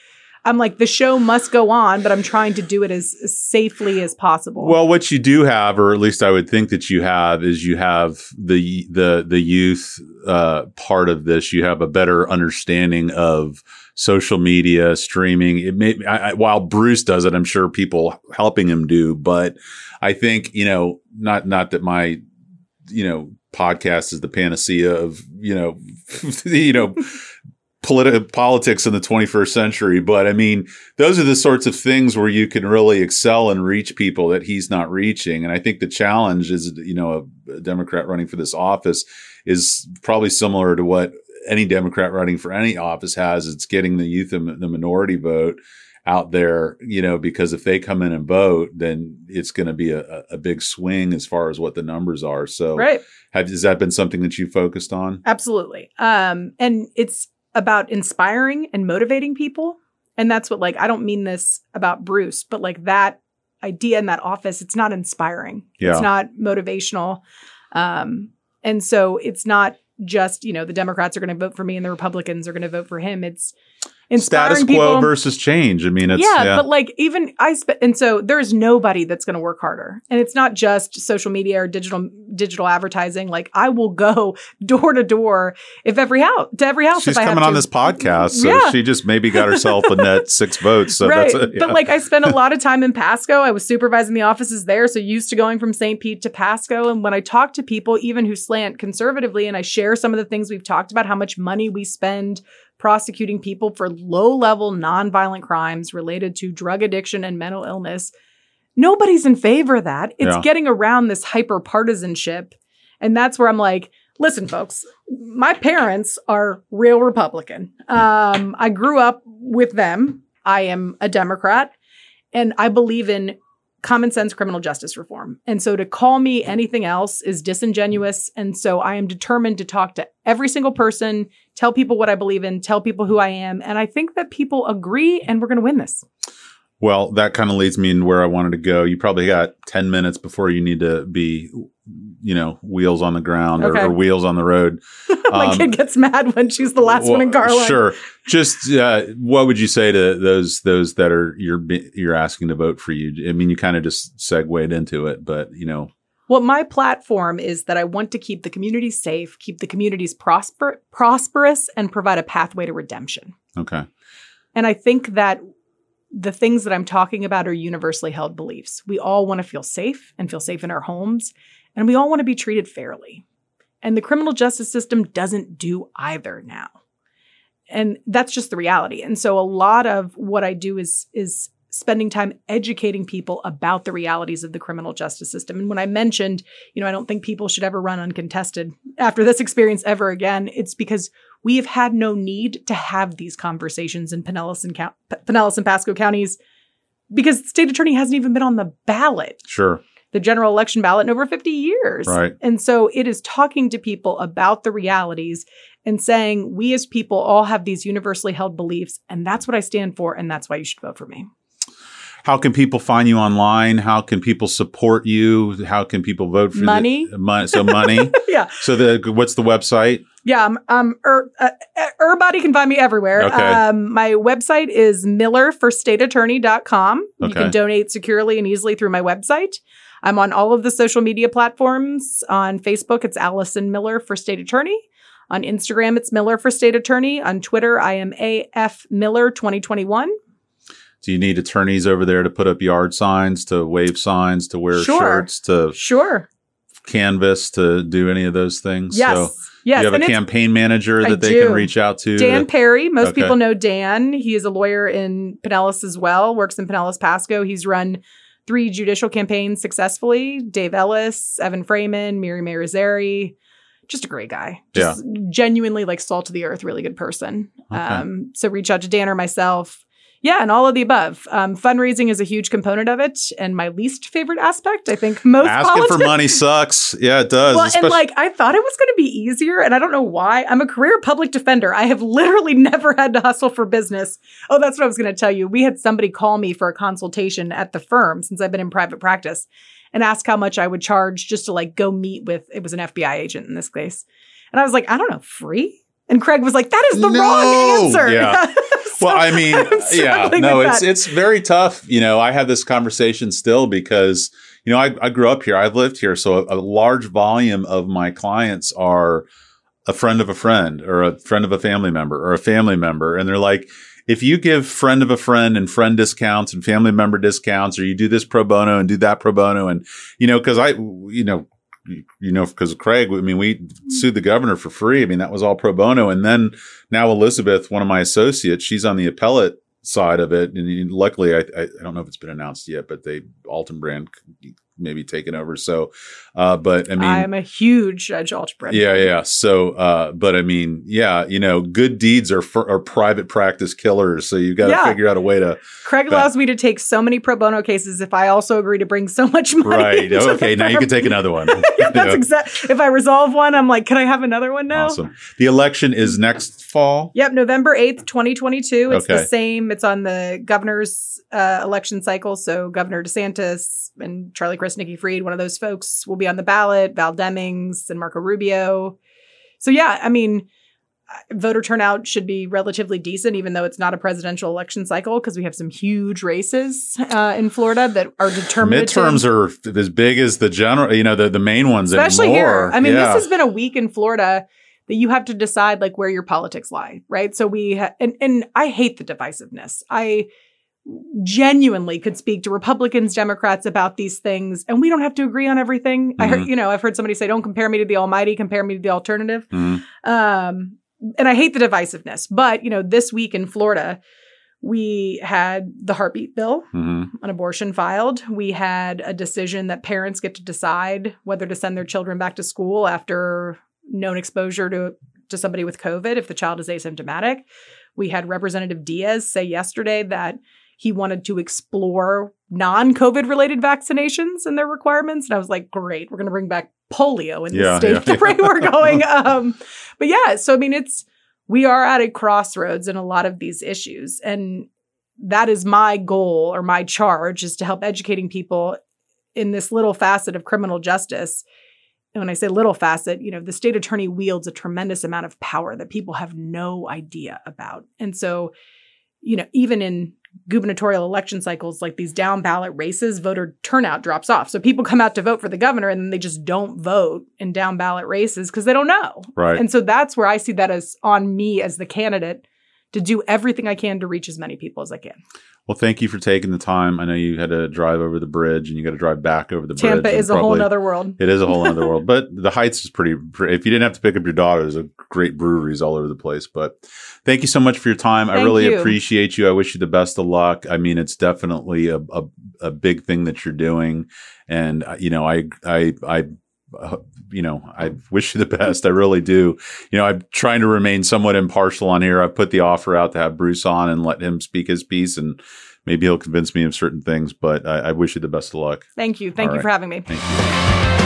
I'm like, the show must go on, but I'm trying to do it as, as safely as possible. Well, what you do have, or at least I would think that you have, is you have the the the youth uh, part of this. You have a better understanding of social media streaming. It may I, I, while Bruce does it, I'm sure people helping him do. But I think you know, not not that my you know podcast is the panacea of you know you know politi- politics in the 21st century but i mean those are the sorts of things where you can really excel and reach people that he's not reaching and i think the challenge is you know a, a democrat running for this office is probably similar to what any democrat running for any office has it's getting the youth and the minority vote out there you know because if they come in and vote then it's going to be a, a- big swing as far as what the numbers are so right. have, has that been something that you focused on Absolutely. Um, and it's about inspiring and motivating people. And that's what, like, I don't mean this about Bruce, but like that idea in that office, it's not inspiring. Yeah. It's not motivational. Um, and so it's not just, you know, the Democrats are going to vote for me and the Republicans are going to vote for him. It's inspiring status people. quo versus change i mean it's yeah, yeah, but like even I spent, and so there's nobody that's going to work harder, and it's not just social media or digital digital advertising. Like I will go door to door if every house to every house. she's if I have coming on this podcast so Yeah. she just maybe got herself a net six votes so right, that's it yeah. but like I spent a lot of time in Pasco. I was supervising the offices there, so used to going from St. Pete to Pasco. And when I talk to people, even who slant conservatively, and I share some of the things we've talked about, how much money we spend prosecuting people for low level nonviolent crimes related to drug addiction and mental illness. Nobody's in favor of that. It's Yeah. getting around this hyper partisanship. And that's where I'm like, listen, folks, my parents are real Republican. Um, I grew up with them. I am a Democrat and I believe in common sense criminal justice reform. And so to call me anything else is disingenuous. And so I am determined to talk to every single person, tell people what I believe in, tell people who I am. And I think that people agree and we're going to win this. well that kind of leads me in where i wanted to go you probably got 10 minutes before you need to be you know wheels on the ground or, Okay. or wheels on the road My Um, kid gets mad when she's the last one in Well, Garland. Sure. Just uh, what would you say to those those that are you're you're asking to vote for you? I mean, you kind of just segued into it, but you know, Well, my platform is that I want to keep the community safe, keep the communities prosper, prosperous, and provide a pathway to redemption. okay, And I think that the things that I'm talking about are universally held beliefs. We all want to feel safe and feel safe in our homes, and we all want to be treated fairly. And the criminal justice system doesn't do either now. And that's just the reality. And so a lot of what I do is is spending time educating people about the realities of the criminal justice system. And when I mentioned, you know, I don't think people should ever run uncontested after this experience ever again, it's because we have had no need to have these conversations in Pinellas and, Count- Pinellas and Pasco counties because the state attorney hasn't even been on the ballot Sure. the general election ballot in over 50 years. Right. And so it is talking to people about the realities and saying, we as people all have these universally held beliefs, and that's what I stand for, and that's why you should vote for me. How can people find you online? How can people support you? How can people vote for you? Money. The, mon- so money. yeah. so the what's the website? Yeah. Um, um er, uh, uh, everybody can find me everywhere. Okay. Um, my website is millerforstateattorney.com. You Okay. can donate securely and easily through my website. I'm on all of the social media platforms. On Facebook, it's Allison Miller for State Attorney. On Instagram, it's Miller for State Attorney. On Twitter, I am AF Miller 2021. Do you need attorneys over there to put up yard signs, to wave signs, to wear Sure. shirts, to Sure. canvass, to do any of those things? Yes. So yes. you have and a campaign manager I that they do. can reach out to. Dan to- Perry. Most Okay. people know Dan. He is a lawyer in Pinellas as well, works in Pinellas Pasco. He's run three judicial campaigns successfully. Dave Ellis, Evan Freeman, Miri Marizeri. Just a great guy. Just genuinely like salt of the earth, really good person. Okay. Um, so reach out to Dan or myself. Yeah, and all of the above. Um, fundraising is a huge component of it, and my least favorite aspect. I think most Asking politics- for money sucks. Yeah, it does. well, and like I thought it was going to be easier, and I don't know why. I'm a career public defender. I have literally never had to hustle for business. Oh, that's what I was going to tell you. We had somebody call me for a consultation at the firm since I've been in private practice, and ask how much I would charge just to like go meet with. It was an FBI agent in this case, and I was like, I don't know, free. And Craig was like, "That is the No! wrong answer." Yeah. So well, I mean, yeah, no, it's that. it's very tough. You know, I have this conversation still because you know I, I grew up here, I've lived here, so a, a large volume of my clients are a friend of a friend or a friend of a family member or a family member, and they're like. If you give friend of a friend and friend discounts and family member discounts, or you do this pro bono and do that pro bono, and you know, because I, you know, you know, because Craig, I mean, we mm-hmm. sued the governor for free. I mean, that was all pro bono. And then now Elizabeth, one of my associates, she's on the appellate side of it. And luckily, I, I, I don't know if it's been announced yet, but they, Alton Brand maybe taken over. So, uh, but I mean, I'm a huge Judge Algebra. yeah, yeah. So, uh, but I mean, yeah, you know, good deeds are for, are private practice killers. So you've got to Yeah. figure out a way to, Craig But- allows me to take so many pro bono cases if I also agree to bring so much money. right. Okay. Now you can take another one. yeah, that's exact. If I resolve one, I'm like, can I have another one now? Awesome. The election is next fall. Yep, November 8th, 2022. It's Okay. the same. It's on the governor's uh, election cycle. So Governor DeSantis and Charlie Crist, Nikki Fried, one of those folks will be on the ballot, Val Demings and Marco Rubio. So yeah, I mean, uh, voter turnout should be relatively decent, even though it's not a presidential election cycle, because we have some huge races uh, in Florida that are determined. Midterms are as big as the general, you know, the, the main ones. especially here. I mean, Yeah. this has been a week in Florida that you have to decide like where your politics lie, right? So we ha- and and I hate the divisiveness. I genuinely could speak to Republicans, Democrats about these things, and we don't have to agree on everything. I heard, Mhm. you know, I've heard somebody say, "Don't compare me to the Almighty, compare me to the alternative." Mhm. Um, and I hate the divisiveness, but you know, this week in Florida. We had the heartbeat bill, Mhm. an abortion filed. We had a decision that parents get to decide whether to send their children back to school after known exposure to to somebody with COVID if the child is asymptomatic. We had Representative Diaz say yesterday that he wanted to explore non-COVID related vaccinations and their requirements. And I was like, great, we're going to bring back polio in the state yeah, of the way we're going. Um, but yeah, so I mean, it's we are at a crossroads in a lot of these issues, and that is my goal or my charge is to help educating people in this little facet of criminal justice. And when I say little facet, you know, the state attorney wields a tremendous amount of power that people have no idea about. And so, you know, even in gubernatorial election cycles like these down ballot races, voter turnout drops off. So people come out to vote for the governor and then they just don't vote in down ballot races because they don't know. Right. And so that's where I see that as on me as the candidate to do everything I can to reach as many people as I can. Well, thank you for taking the time. I know you had to drive over the bridge and you got to drive back over the bridge. Tampa is a whole probably- nother world. It is a whole other world, but the Heights is pretty. pre- If you didn't have to pick up your daughter, there's a great breweries all over the place. But thank you so much for your time. I really you. appreciate you. I wish you the best of luck. I mean, it's definitely a a, a big thing that you're doing, and uh, you know, I I I. Uh, you know, I wish you the best. I really do. You know, I'm trying to remain somewhat impartial on here. I've put the offer out to have Bruce on and let him speak his piece, and maybe he'll convince me of certain things. But I, I wish you the best of luck. Thank you. Thank All you right. for having me. Thank you.